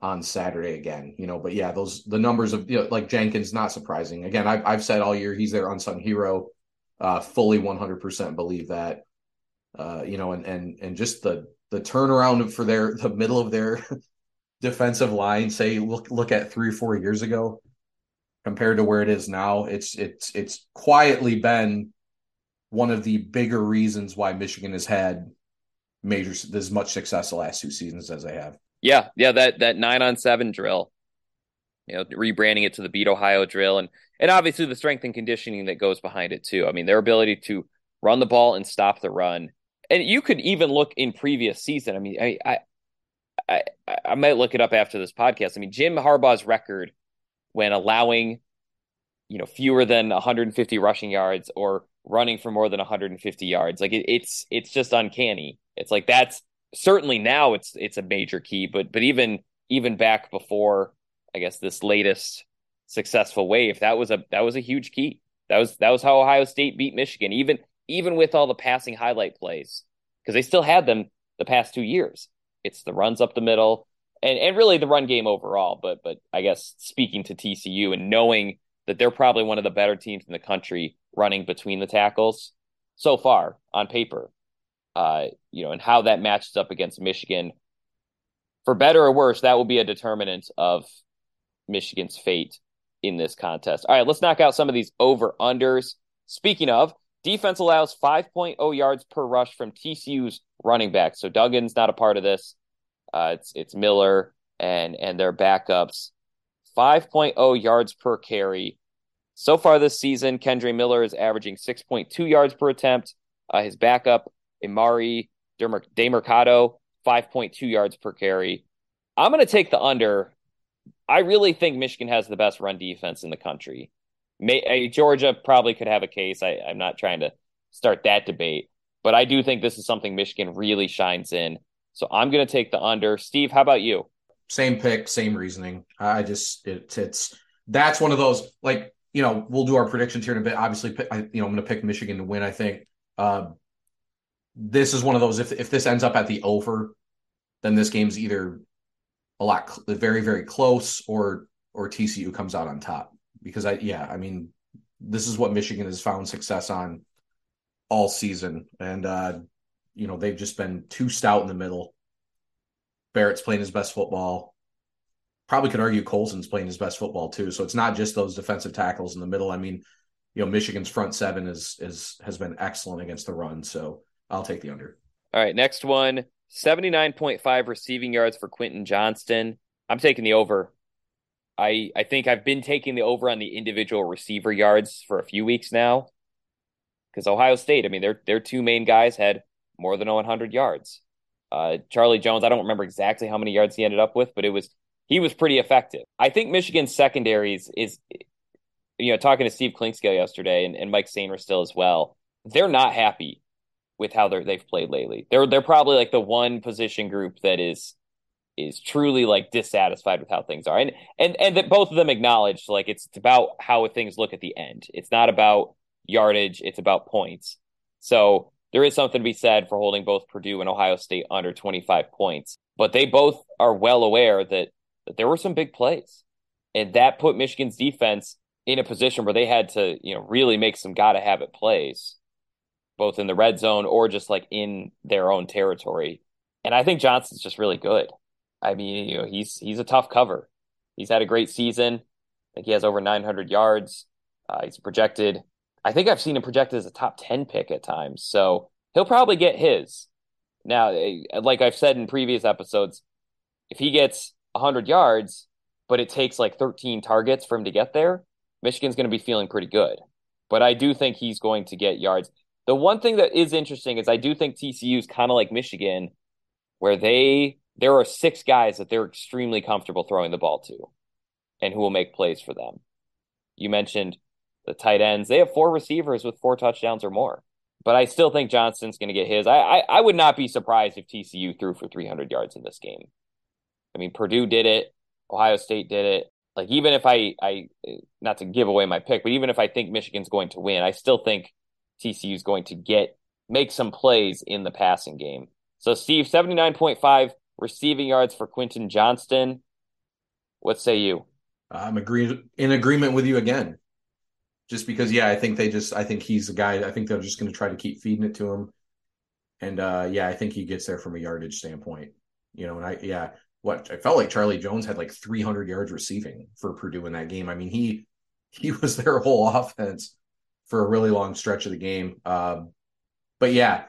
D: on Saturday again. You know, but yeah, those the numbers of you know, like Jenkins not surprising. Again, I've I've said all year he's their unsung hero uh, fully 100% believe that. Uh, you know, and and and just the the turnaround for their the middle of their (laughs) defensive line. Say look look at three or four years ago compared to where it is now. It's it's it's quietly been one of the bigger reasons why Michigan has had major as much success the last two seasons as they have.
C: Yeah, yeah, that that nine on seven drill you know, rebranding it to the Beat Ohio drill and and obviously the strength and conditioning that goes behind it too. I mean, their ability to run the ball and stop the run. And you could even look in previous season. I mean, I I I, I might look it up after this podcast. I mean, Jim Harbaugh's record when allowing you know fewer than 150 rushing yards or running for more than 150 yards like it, it's it's just uncanny it's like that's certainly now it's it's a major key but but even even back before I guess this latest successful wave, that was a that was a huge key. That was that was how Ohio State beat Michigan, even even with all the passing highlight plays, because they still had them the past two years. It's the runs up the middle and and really the run game overall. But but I guess speaking to TCU and knowing that they're probably one of the better teams in the country running between the tackles so far on paper, uh, you know, and how that matches up against Michigan. For better or worse, that will be a determinant of Michigan's fate in this contest. All right, let's knock out some of these over unders. Speaking of, defense allows 5.0 yards per rush from TCU's running back. So Duggan's not a part of this. Uh, it's it's Miller and and their backups. 5.0 yards per carry. So far this season, Kendre Miller is averaging 6.2 yards per attempt. Uh, his backup, Emari Demercado, 5.2 yards per carry. I'm going to take the under I really think Michigan has the best run defense in the country. May, Georgia probably could have a case. I, I'm not trying to start that debate, but I do think this is something Michigan really shines in. So I'm going to take the under. Steve, how about you?
D: Same pick, same reasoning. I just it, it's that's one of those like you know we'll do our predictions here in a bit. Obviously, I, you know I'm going to pick Michigan to win. I think uh, this is one of those. If if this ends up at the over, then this game's either a lot very very close or or TCU comes out on top because I yeah I mean this is what Michigan has found success on all season. And uh you know they've just been too stout in the middle. Barrett's playing his best football. Probably could argue Colson's playing his best football too. So it's not just those defensive tackles in the middle. I mean you know Michigan's front seven is is has been excellent against the run. So I'll take the under.
C: All right next one. 79.5 receiving yards for Quentin Johnston. I'm taking the over. I I think I've been taking the over on the individual receiver yards for a few weeks now. Because Ohio State, I mean, their their two main guys had more than 100 yards. Uh, Charlie Jones, I don't remember exactly how many yards he ended up with, but it was he was pretty effective. I think Michigan's secondaries is, you know, talking to Steve Clinkscale yesterday and, and Mike Sainristil as well. They're not happy with how they're they've played lately. They're they're probably like the one position group that is is truly like dissatisfied with how things are. And and and that both of them acknowledge like it's about how things look at the end. It's not about yardage, it's about points. So there is something to be said for holding both Purdue and Ohio State under 25 points. But they both are well aware that, that there were some big plays. And that put Michigan's defense in a position where they had to, you know, really make some gotta have it plays, both in the red zone or just like in their own territory. And I think Johnson's just really good. I mean, you know, he's he's a tough cover. He's had a great season. I think he has over 900 yards. Uh, he's projected. I think I've seen him projected as a top 10 pick at times. So he'll probably get his. Now, eh, like I've said in previous episodes, if he gets 100 yards, but it takes like 13 targets for him to get there, Michigan's going to be feeling pretty good. But I do think he's going to get yards. The one thing that is interesting is I do think TCU is kind of like Michigan, where they there are six guys that they're extremely comfortable throwing the ball to, and who will make plays for them. You mentioned the tight ends; they have four receivers with four touchdowns or more. But I still think Johnston's going to get his. I, I I would not be surprised if TCU threw for 300 yards in this game. I mean, Purdue did it. Ohio State did it. Like even if I I not to give away my pick, but even if I think Michigan's going to win, I still think TCU is going to get make some plays in the passing game. So Steve, 79.5 receiving yards for Quentin Johnston. What say you?
D: I'm agree in agreement with you again. Just because, yeah, I think they just I think he's the guy. I think they're just going to try to keep feeding it to him. And uh yeah, I think he gets there from a yardage standpoint. You know, and I yeah, what I felt like Charlie Jones had like 300 yards receiving for Purdue in that game. I mean, he he (laughs) was their whole offense for a really long stretch of the game. Um, but yeah,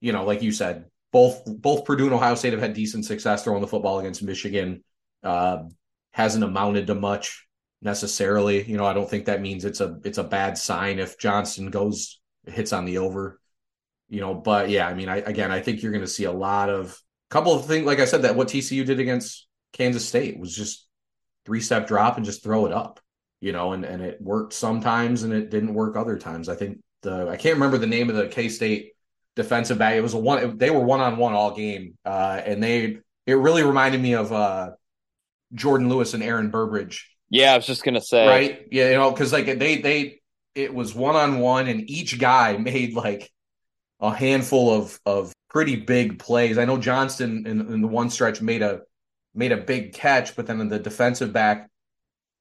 D: you know, like you said, both both Purdue and Ohio State have had decent success throwing the football against Michigan. Uh, hasn't amounted to much necessarily. You know, I don't think that means it's a it's a bad sign if Johnston goes hits on the over. You know, but yeah, I mean, I again, I think you're going to see a lot of couple of things, like I said, that what TCU did against Kansas State was just three step drop and just throw it up, you know, and, and it worked sometimes and it didn't work other times. I think the, I can't remember the name of the K State defensive back. It was a one, they were one on one all game. Uh, and they, it really reminded me of, uh, Jourdan Lewis and Aaron Burbridge.
C: Yeah, I was just gonna say,
D: right? Yeah, you know, because like they they it was one on one, and each guy (laughs) made like a handful of of pretty big plays. I know Johnston in, in the one stretch made a made a big catch, but then the defensive back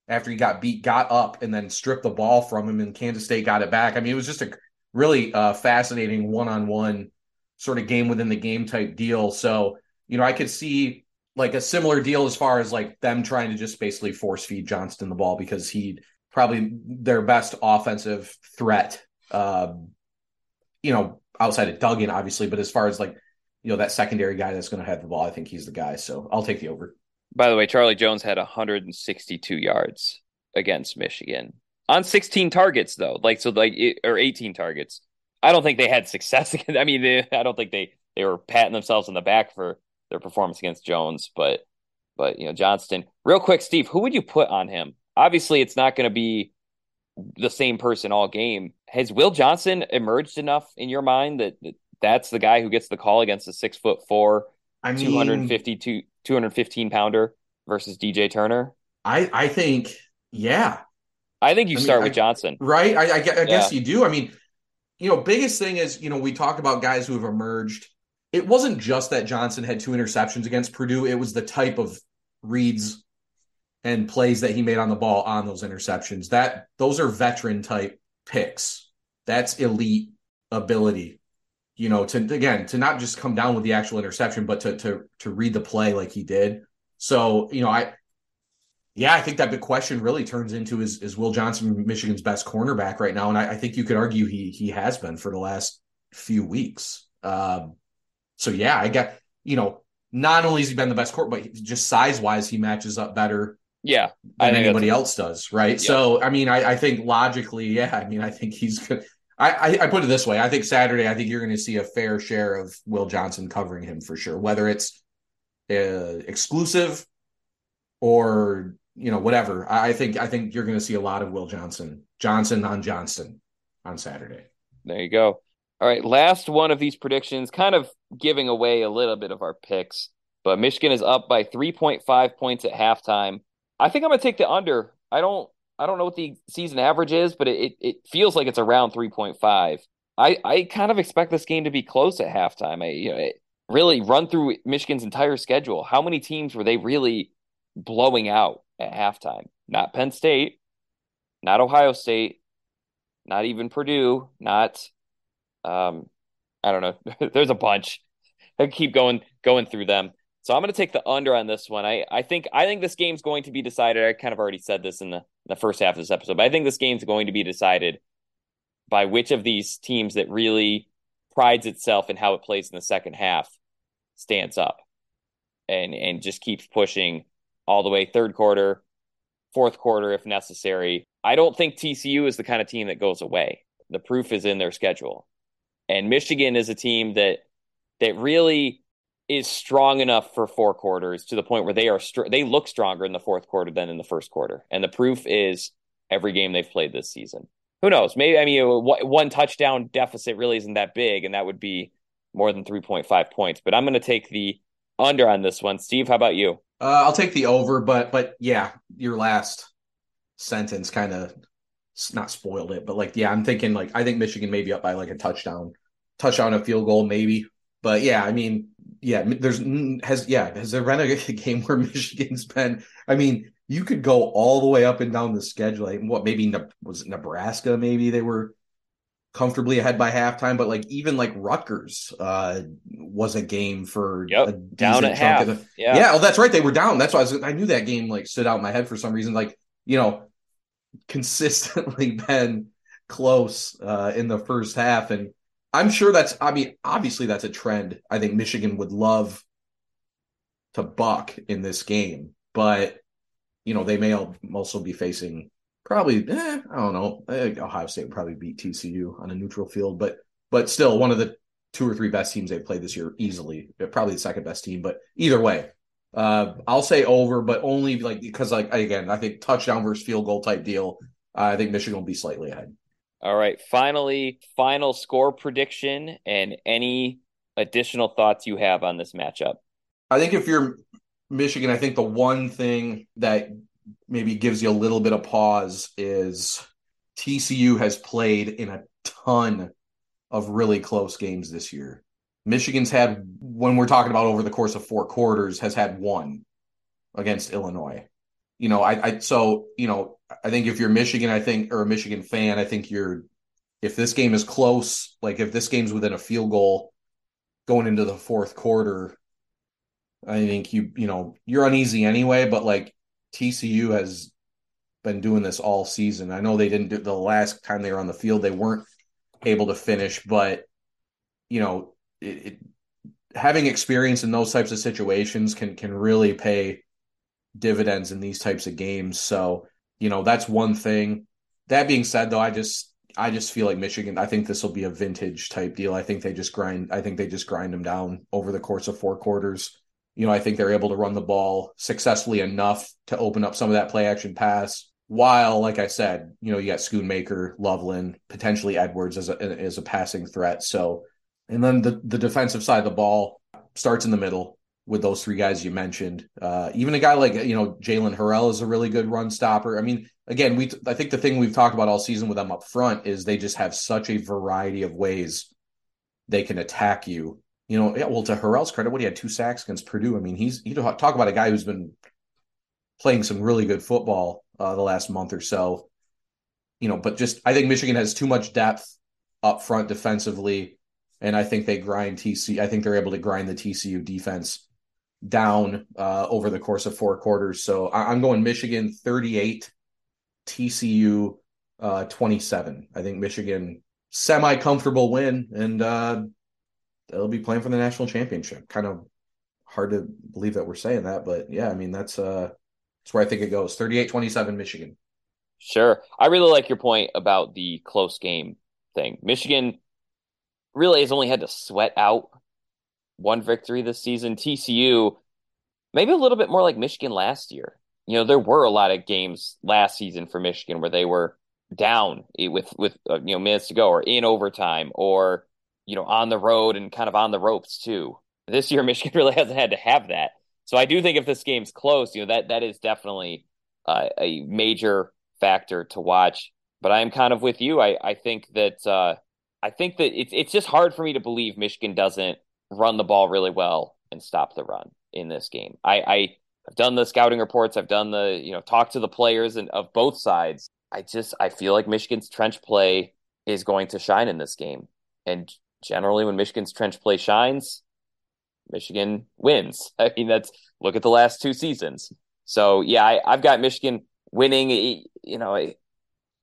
D: after he got beat got up and then stripped the ball from him, and Kansas State got it back. I mean, it was just a really uh, fascinating one on one sort of game within the game type deal. So you know, I could see like a similar deal as far as like them trying to just basically force feed Johnston the ball because he probably their best offensive threat. Um, you know, outside of Duggan, obviously, but as far as like, you know, that secondary guy that's going to have the ball, I think he's the guy. So I'll take the over.
C: By the way, Charlie Jones had 162 yards against Michigan on 16 targets, though. Like, so like, or 18 targets. I don't think they had success. (laughs) I mean, they, I don't think they, they were patting themselves on the back for their performance against Jones, but, but, you know, Johnston, real quick, Steve, who would you put on him? Obviously, it's not going to be the same person all game. Has Will Johnson emerged enough in your mind that, that that's the guy who gets the call against a six foot four, I mean, 252, 215 pounder versus DJ Turner?
D: I, I think, yeah.
C: I think you I start mean, with I, Johnson.
D: Right. I, I, I guess yeah. you do. I mean, you know, biggest thing is, you know, we talk about guys who have emerged. It wasn't just that Johnson had two interceptions against Purdue, it was the type of reads and plays that he made on the ball on those interceptions. That those are veteran type picks. That's elite ability. You know, to again to not just come down with the actual interception, but to to to read the play like he did. So you know, I yeah, I think that big question really turns into is is Will Johnson Michigan's best cornerback right now, and I, I think you could argue he he has been for the last few weeks. Um, so yeah, I get you know not only has he been the best court, but just size wise, he matches up better
C: yeah,
D: than anybody else does, right? Yeah. So, I mean, I, I, think logically, yeah, I mean, I think he's good. I, I, I put it this way: I think Saturday, I think you're going to see a fair share of Will Johnson covering him for sure, whether it's uh, exclusive or you know whatever. I, think I think you're going to see a lot of Will Johnson, Johnson on Johnson on Saturday.
C: There you go. All right, last one of these predictions, kind of giving away a little bit of our picks, but Michigan is up by 3.5 points at halftime. I think I'm gonna take the under. I don't I don't know what the season average is, but it it feels like it's around 3.5. I I kind of expect this game to be close at halftime. I you know it, really run through Michigan's entire schedule. How many teams were they really blowing out at halftime? Not Penn State, not Ohio State, not even Purdue, not um, I don't know. (laughs) There's a bunch. I keep going going through them. So I'm going to take the under on this one. I, I think I think this game's going to be decided. I kind of already said this in the, the first half of this episode, but I think this game's going to be decided by which of these teams that really prides itself in how it plays in the second half stands up and and just keeps pushing all the way third quarter, fourth quarter if necessary. I don't think TCU is the kind of team that goes away. The proof is in their schedule. And Michigan is a team that that really is strong enough for four quarters to the point where they are str- they look stronger in the fourth quarter than in the first quarter. And the proof is every game they've played this season. Who knows? Maybe I mean one touchdown deficit really isn't that big and that would be more than 3.5 points, but I'm going to take the under on this one. Steve, how about you?
D: Uh, I'll take the over, but but yeah, your last sentence kind of not spoiled it, but like yeah, I'm thinking like I think Michigan may be up by like a touchdown, touchdown, a field goal maybe. But yeah, I mean, yeah, there's has yeah has there been a (laughs) game where Michigan's been? I mean, you could go all the way up and down the schedule. Like, what maybe was Nebraska? Maybe they were comfortably ahead by halftime, but like even like Rutgers uh, was a game for
C: yep.
D: a
C: down at half.
D: The, yeah, yeah, oh, that's right. They were down. That's why I, was, I knew that game like stood out in my head for some reason. Like you know, consistently (laughs) been close uh, in the first half, and I'm sure that's. I mean, obviously that's a trend. I think Michigan would love to buck in this game, but you know they may also be facing probably eh, I don't know. Ohio State would probably beat TCU on a neutral field, but but still one of the two or three best teams they've played this year easily. Probably the second best team, but either way, uh, I'll say over, but only like because like again, I think touchdown versus field goal type deal. Uh, I think Michigan will be slightly ahead.
C: All right, finally, final score prediction and any additional thoughts you have on this matchup.
D: I think if you're Michigan, I think the one thing that maybe gives you a little bit of pause is TCU has played in a ton of really close games this year. Michigan's had, when we're talking about over the course of four quarters, has had one against Illinois. You know, I, I so you know, I think if you're Michigan, I think or a Michigan fan, I think you're if this game is close, like if this game's within a field goal going into the fourth quarter, I think you you know you're uneasy anyway. But like TCU has been doing this all season. I know they didn't do the last time they were on the field, they weren't able to finish, but you know, it, it, having experience in those types of situations can can really pay dividends in these types of games. So, you know, that's one thing. That being said though, I just I just feel like Michigan, I think this will be a vintage type deal. I think they just grind I think they just grind them down over the course of four quarters. You know, I think they're able to run the ball successfully enough to open up some of that play action pass. While, like I said, you know, you got Schoonmaker, Loveland, potentially Edwards as a as a passing threat. So, and then the the defensive side of the ball starts in the middle with those three guys you mentioned. Uh, even a guy like you know Jaylen Harrell is a really good run stopper. I mean, again, we I think the thing we've talked about all season with them up front is they just have such a variety of ways they can attack you you know, yeah, well, to Harrell's credit, what he had two sacks against Purdue. I mean, he's you talk about a guy who's been playing some really good football uh, the last month or so. You know, but just I think Michigan has too much depth up front defensively, and I think they grind TC. I think they're able to grind the TCU defense down uh, over the course of four quarters. So I- am going Michigan 38, TCU uh, 27. I think Michigan semi comfortable win, and uh, they'll be playing for the national championship. Kind of hard to believe that we're saying that, but yeah, I mean that's uh that's where I think it goes. 38-27 Michigan.
C: Sure. I really like your point about the close game thing. Michigan really has only had to sweat out one victory this season. TCU maybe a little bit more like Michigan last year. You know, there were a lot of games last season for Michigan where they were down with with uh, you know minutes to go or in overtime or you know, on the road and kind of on the ropes too. This year, (laughs) Michigan really hasn't had to have that. So I do think if this game's close, you know, that that is definitely uh, a major factor to watch. But I am kind of with you. I, I think that uh, I think that it's it's just hard for me to believe Michigan doesn't run the ball really well and stop the run in this game. I, I have done the scouting reports. I've done the you know talk to the players and of both sides. I just I feel like Michigan's trench play is going to shine in this game. And generally when Michigan's trench play shines, Michigan wins. (laughs) I mean that's look at the last two seasons. So yeah, I, have got Michigan winning. You know,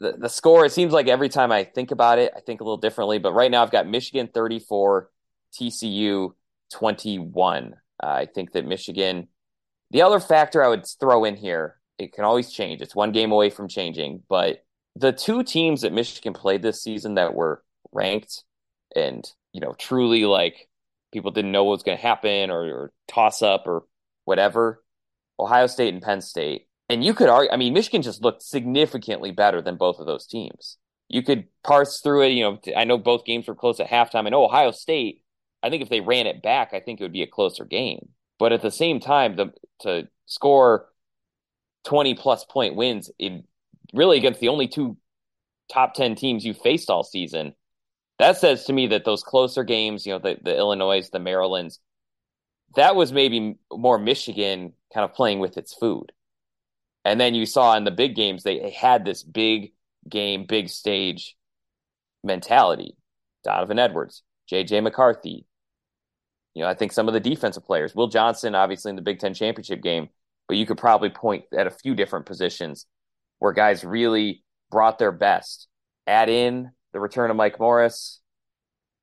C: the the score. It seems like every time I think about it, I think a little differently. But right now, I've got Michigan thirty four, TCU twenty one. Uh, I think that Michigan. The other factor I would throw in here, it can always change. It's one game away from changing, but the two teams that Michigan played this season that were ranked and you know truly like people didn't know what was going to happen or, or toss up or whatever Ohio State and Penn State. And you could argue, I mean, Michigan just looked significantly better than both of those teams. You could parse through it. You know, I know both games were close at halftime. I know Ohio State, I think if they ran it back, I think it would be a closer game. But at the same time, the, to score 20 plus point wins in really against the only two top 10 teams you faced all season, that says to me that those closer games, you know, the, the Illinois, the Marylands, that was maybe more Michigan kind of playing with its food. And then you saw in the big games, they had this big game, big stage mentality. Donovan Edwards, JJ McCarthy. You know, I think some of the defensive players, Will Johnson, obviously in the Big Ten championship game, but you could probably point at a few different positions where guys really brought their best. Add in the return of Mike Morris,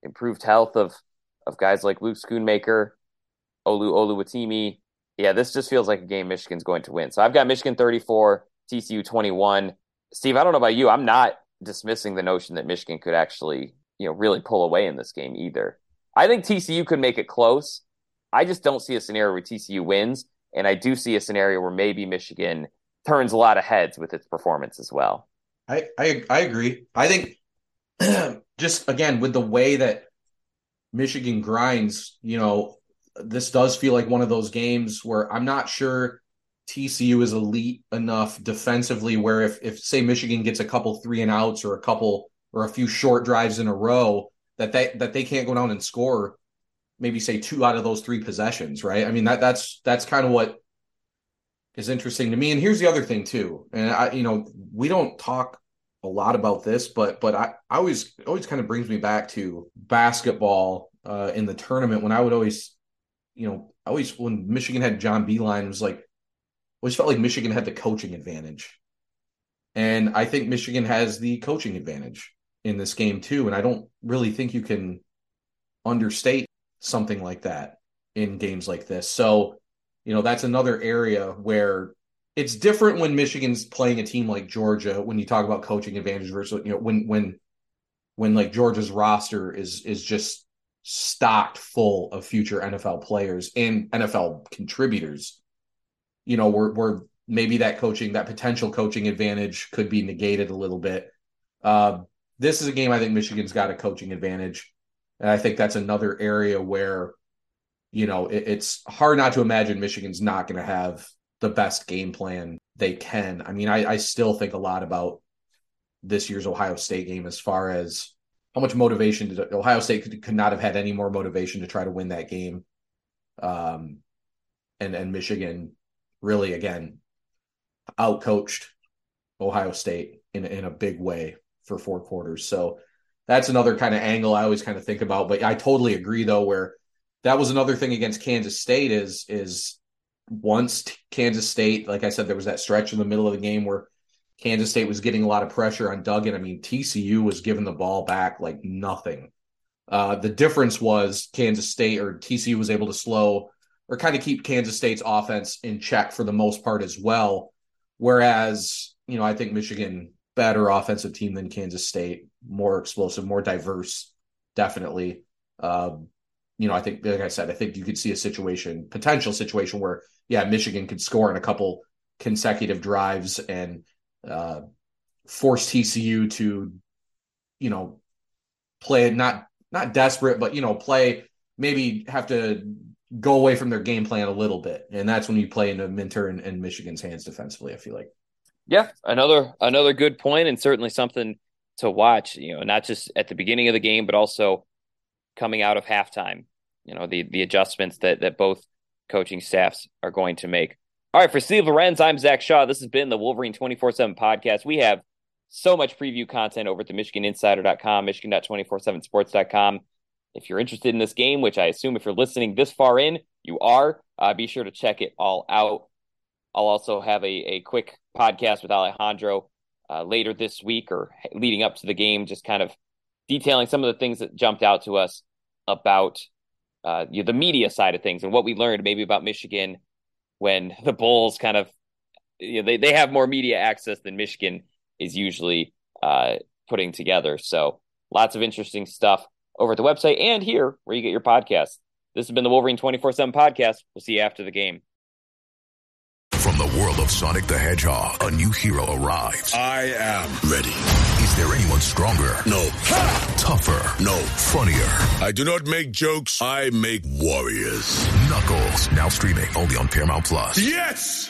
C: improved health of of guys like Luke Schoonmaker, Olu Oluwatimi. Yeah, this just feels like a game Michigan's going to win. So I've got Michigan 34, TCU 21. Steve, I don't know about you. I'm not dismissing the notion that Michigan could actually, you know, really pull away in this game either. I think TCU could make it close. I just don't see a scenario where TCU wins, and I do see a scenario where maybe Michigan turns a lot of heads with its performance as well.
D: I I, I agree. I think (clears throat) just again with the way that Michigan grinds, you know, this does feel like one of those games where I'm not sure TCU is elite enough defensively where if if say Michigan gets a couple three and outs or a couple or a few short drives in a row that they that they can't go down and score maybe say two out of those three possessions, right? I mean that that's that's kind of what is interesting to me. And here's the other thing too. And I you know, we don't talk a lot about this, but but I, I always always kind of brings me back to basketball uh in the tournament when I would always you know, I always when Michigan had John Beilein, it was like always felt like Michigan had the coaching advantage. And I think Michigan has the coaching advantage in this game too. And I don't really think you can understate something like that in games like this. So, you know, that's another area where it's different when Michigan's playing a team like Georgia when you talk about coaching advantage versus you know when when when like Georgia's roster is is just stocked full of future NFL players and NFL contributors. You know, we're we're maybe that coaching, that potential coaching advantage could be negated a little bit. Uh, this is a game I think Michigan's got a coaching advantage, and I think that's another area where, you know, it, it's hard not to imagine Michigan's not going to have the best game plan they can. I mean, I, I still think a lot about this year's Ohio State game as far as how much motivation did Ohio State could, could not have had any more motivation to try to win that game. Um, and and Michigan really again outcoached Ohio State in in a big way for four quarters. So that's another kind of angle I always kind of think about. But I totally agree though, where that was another thing against Kansas State is is once Kansas State, like I said, there was that stretch in the middle of the game where Kansas State was getting a lot of pressure on Duggan. I mean, TCU was giving the ball back like nothing. Uh, the difference was Kansas State or TCU was able to slow or kind of keep Kansas State's offense in check for the most part as well. Whereas, you know, I think Michigan better offensive team than Kansas State, more explosive, more diverse, definitely. Um, you know, I think, like I said, I think you could see a situation, potential situation where, yeah, Michigan could score in a couple consecutive drives and uh, force TCU to, you know, play not not desperate, but you know, play maybe have to go away from their game plan a little bit, and that's when you play into Minter and, and Michigan's hands defensively. I feel like.
C: Yeah, another another good point, and certainly something to watch. You know, not just at the beginning of the game, but also coming out of halftime. You know, the the adjustments that that both coaching staffs are going to make. All right, for Steve Lorenz, I'm Zach Shaw. This has been the Wolverine 24 7 podcast. We have so much preview content over at the MichiganInsider.com, Michigan.247sports.com. If you're interested in this game, which I assume if you're listening this far in, you are, uh, be sure to check it all out. I'll also have a, a quick podcast with Alejandro uh, later this week or leading up to the game, just kind of detailing some of the things that jumped out to us about uh, you know, the media side of things and what we learned maybe about Michigan when (laughs) the Bulls kind of you know, they they have more media access than Michigan is usually uh, putting together. So lots of interesting stuff over at the website and here where you get your podcast. This has been the Wolverine 24 7 podcast. We'll see you after the game.
F: From the world of Sonic the Hedgehog, a new hero arrives.
G: I am ready.
F: Is there anyone stronger?
G: No.
F: Ha! Tougher?
G: No.
F: Funnier?
G: I do not make jokes. I make warriors.
F: Knuckles. Now streaming only on Paramount Plus.
G: Yes!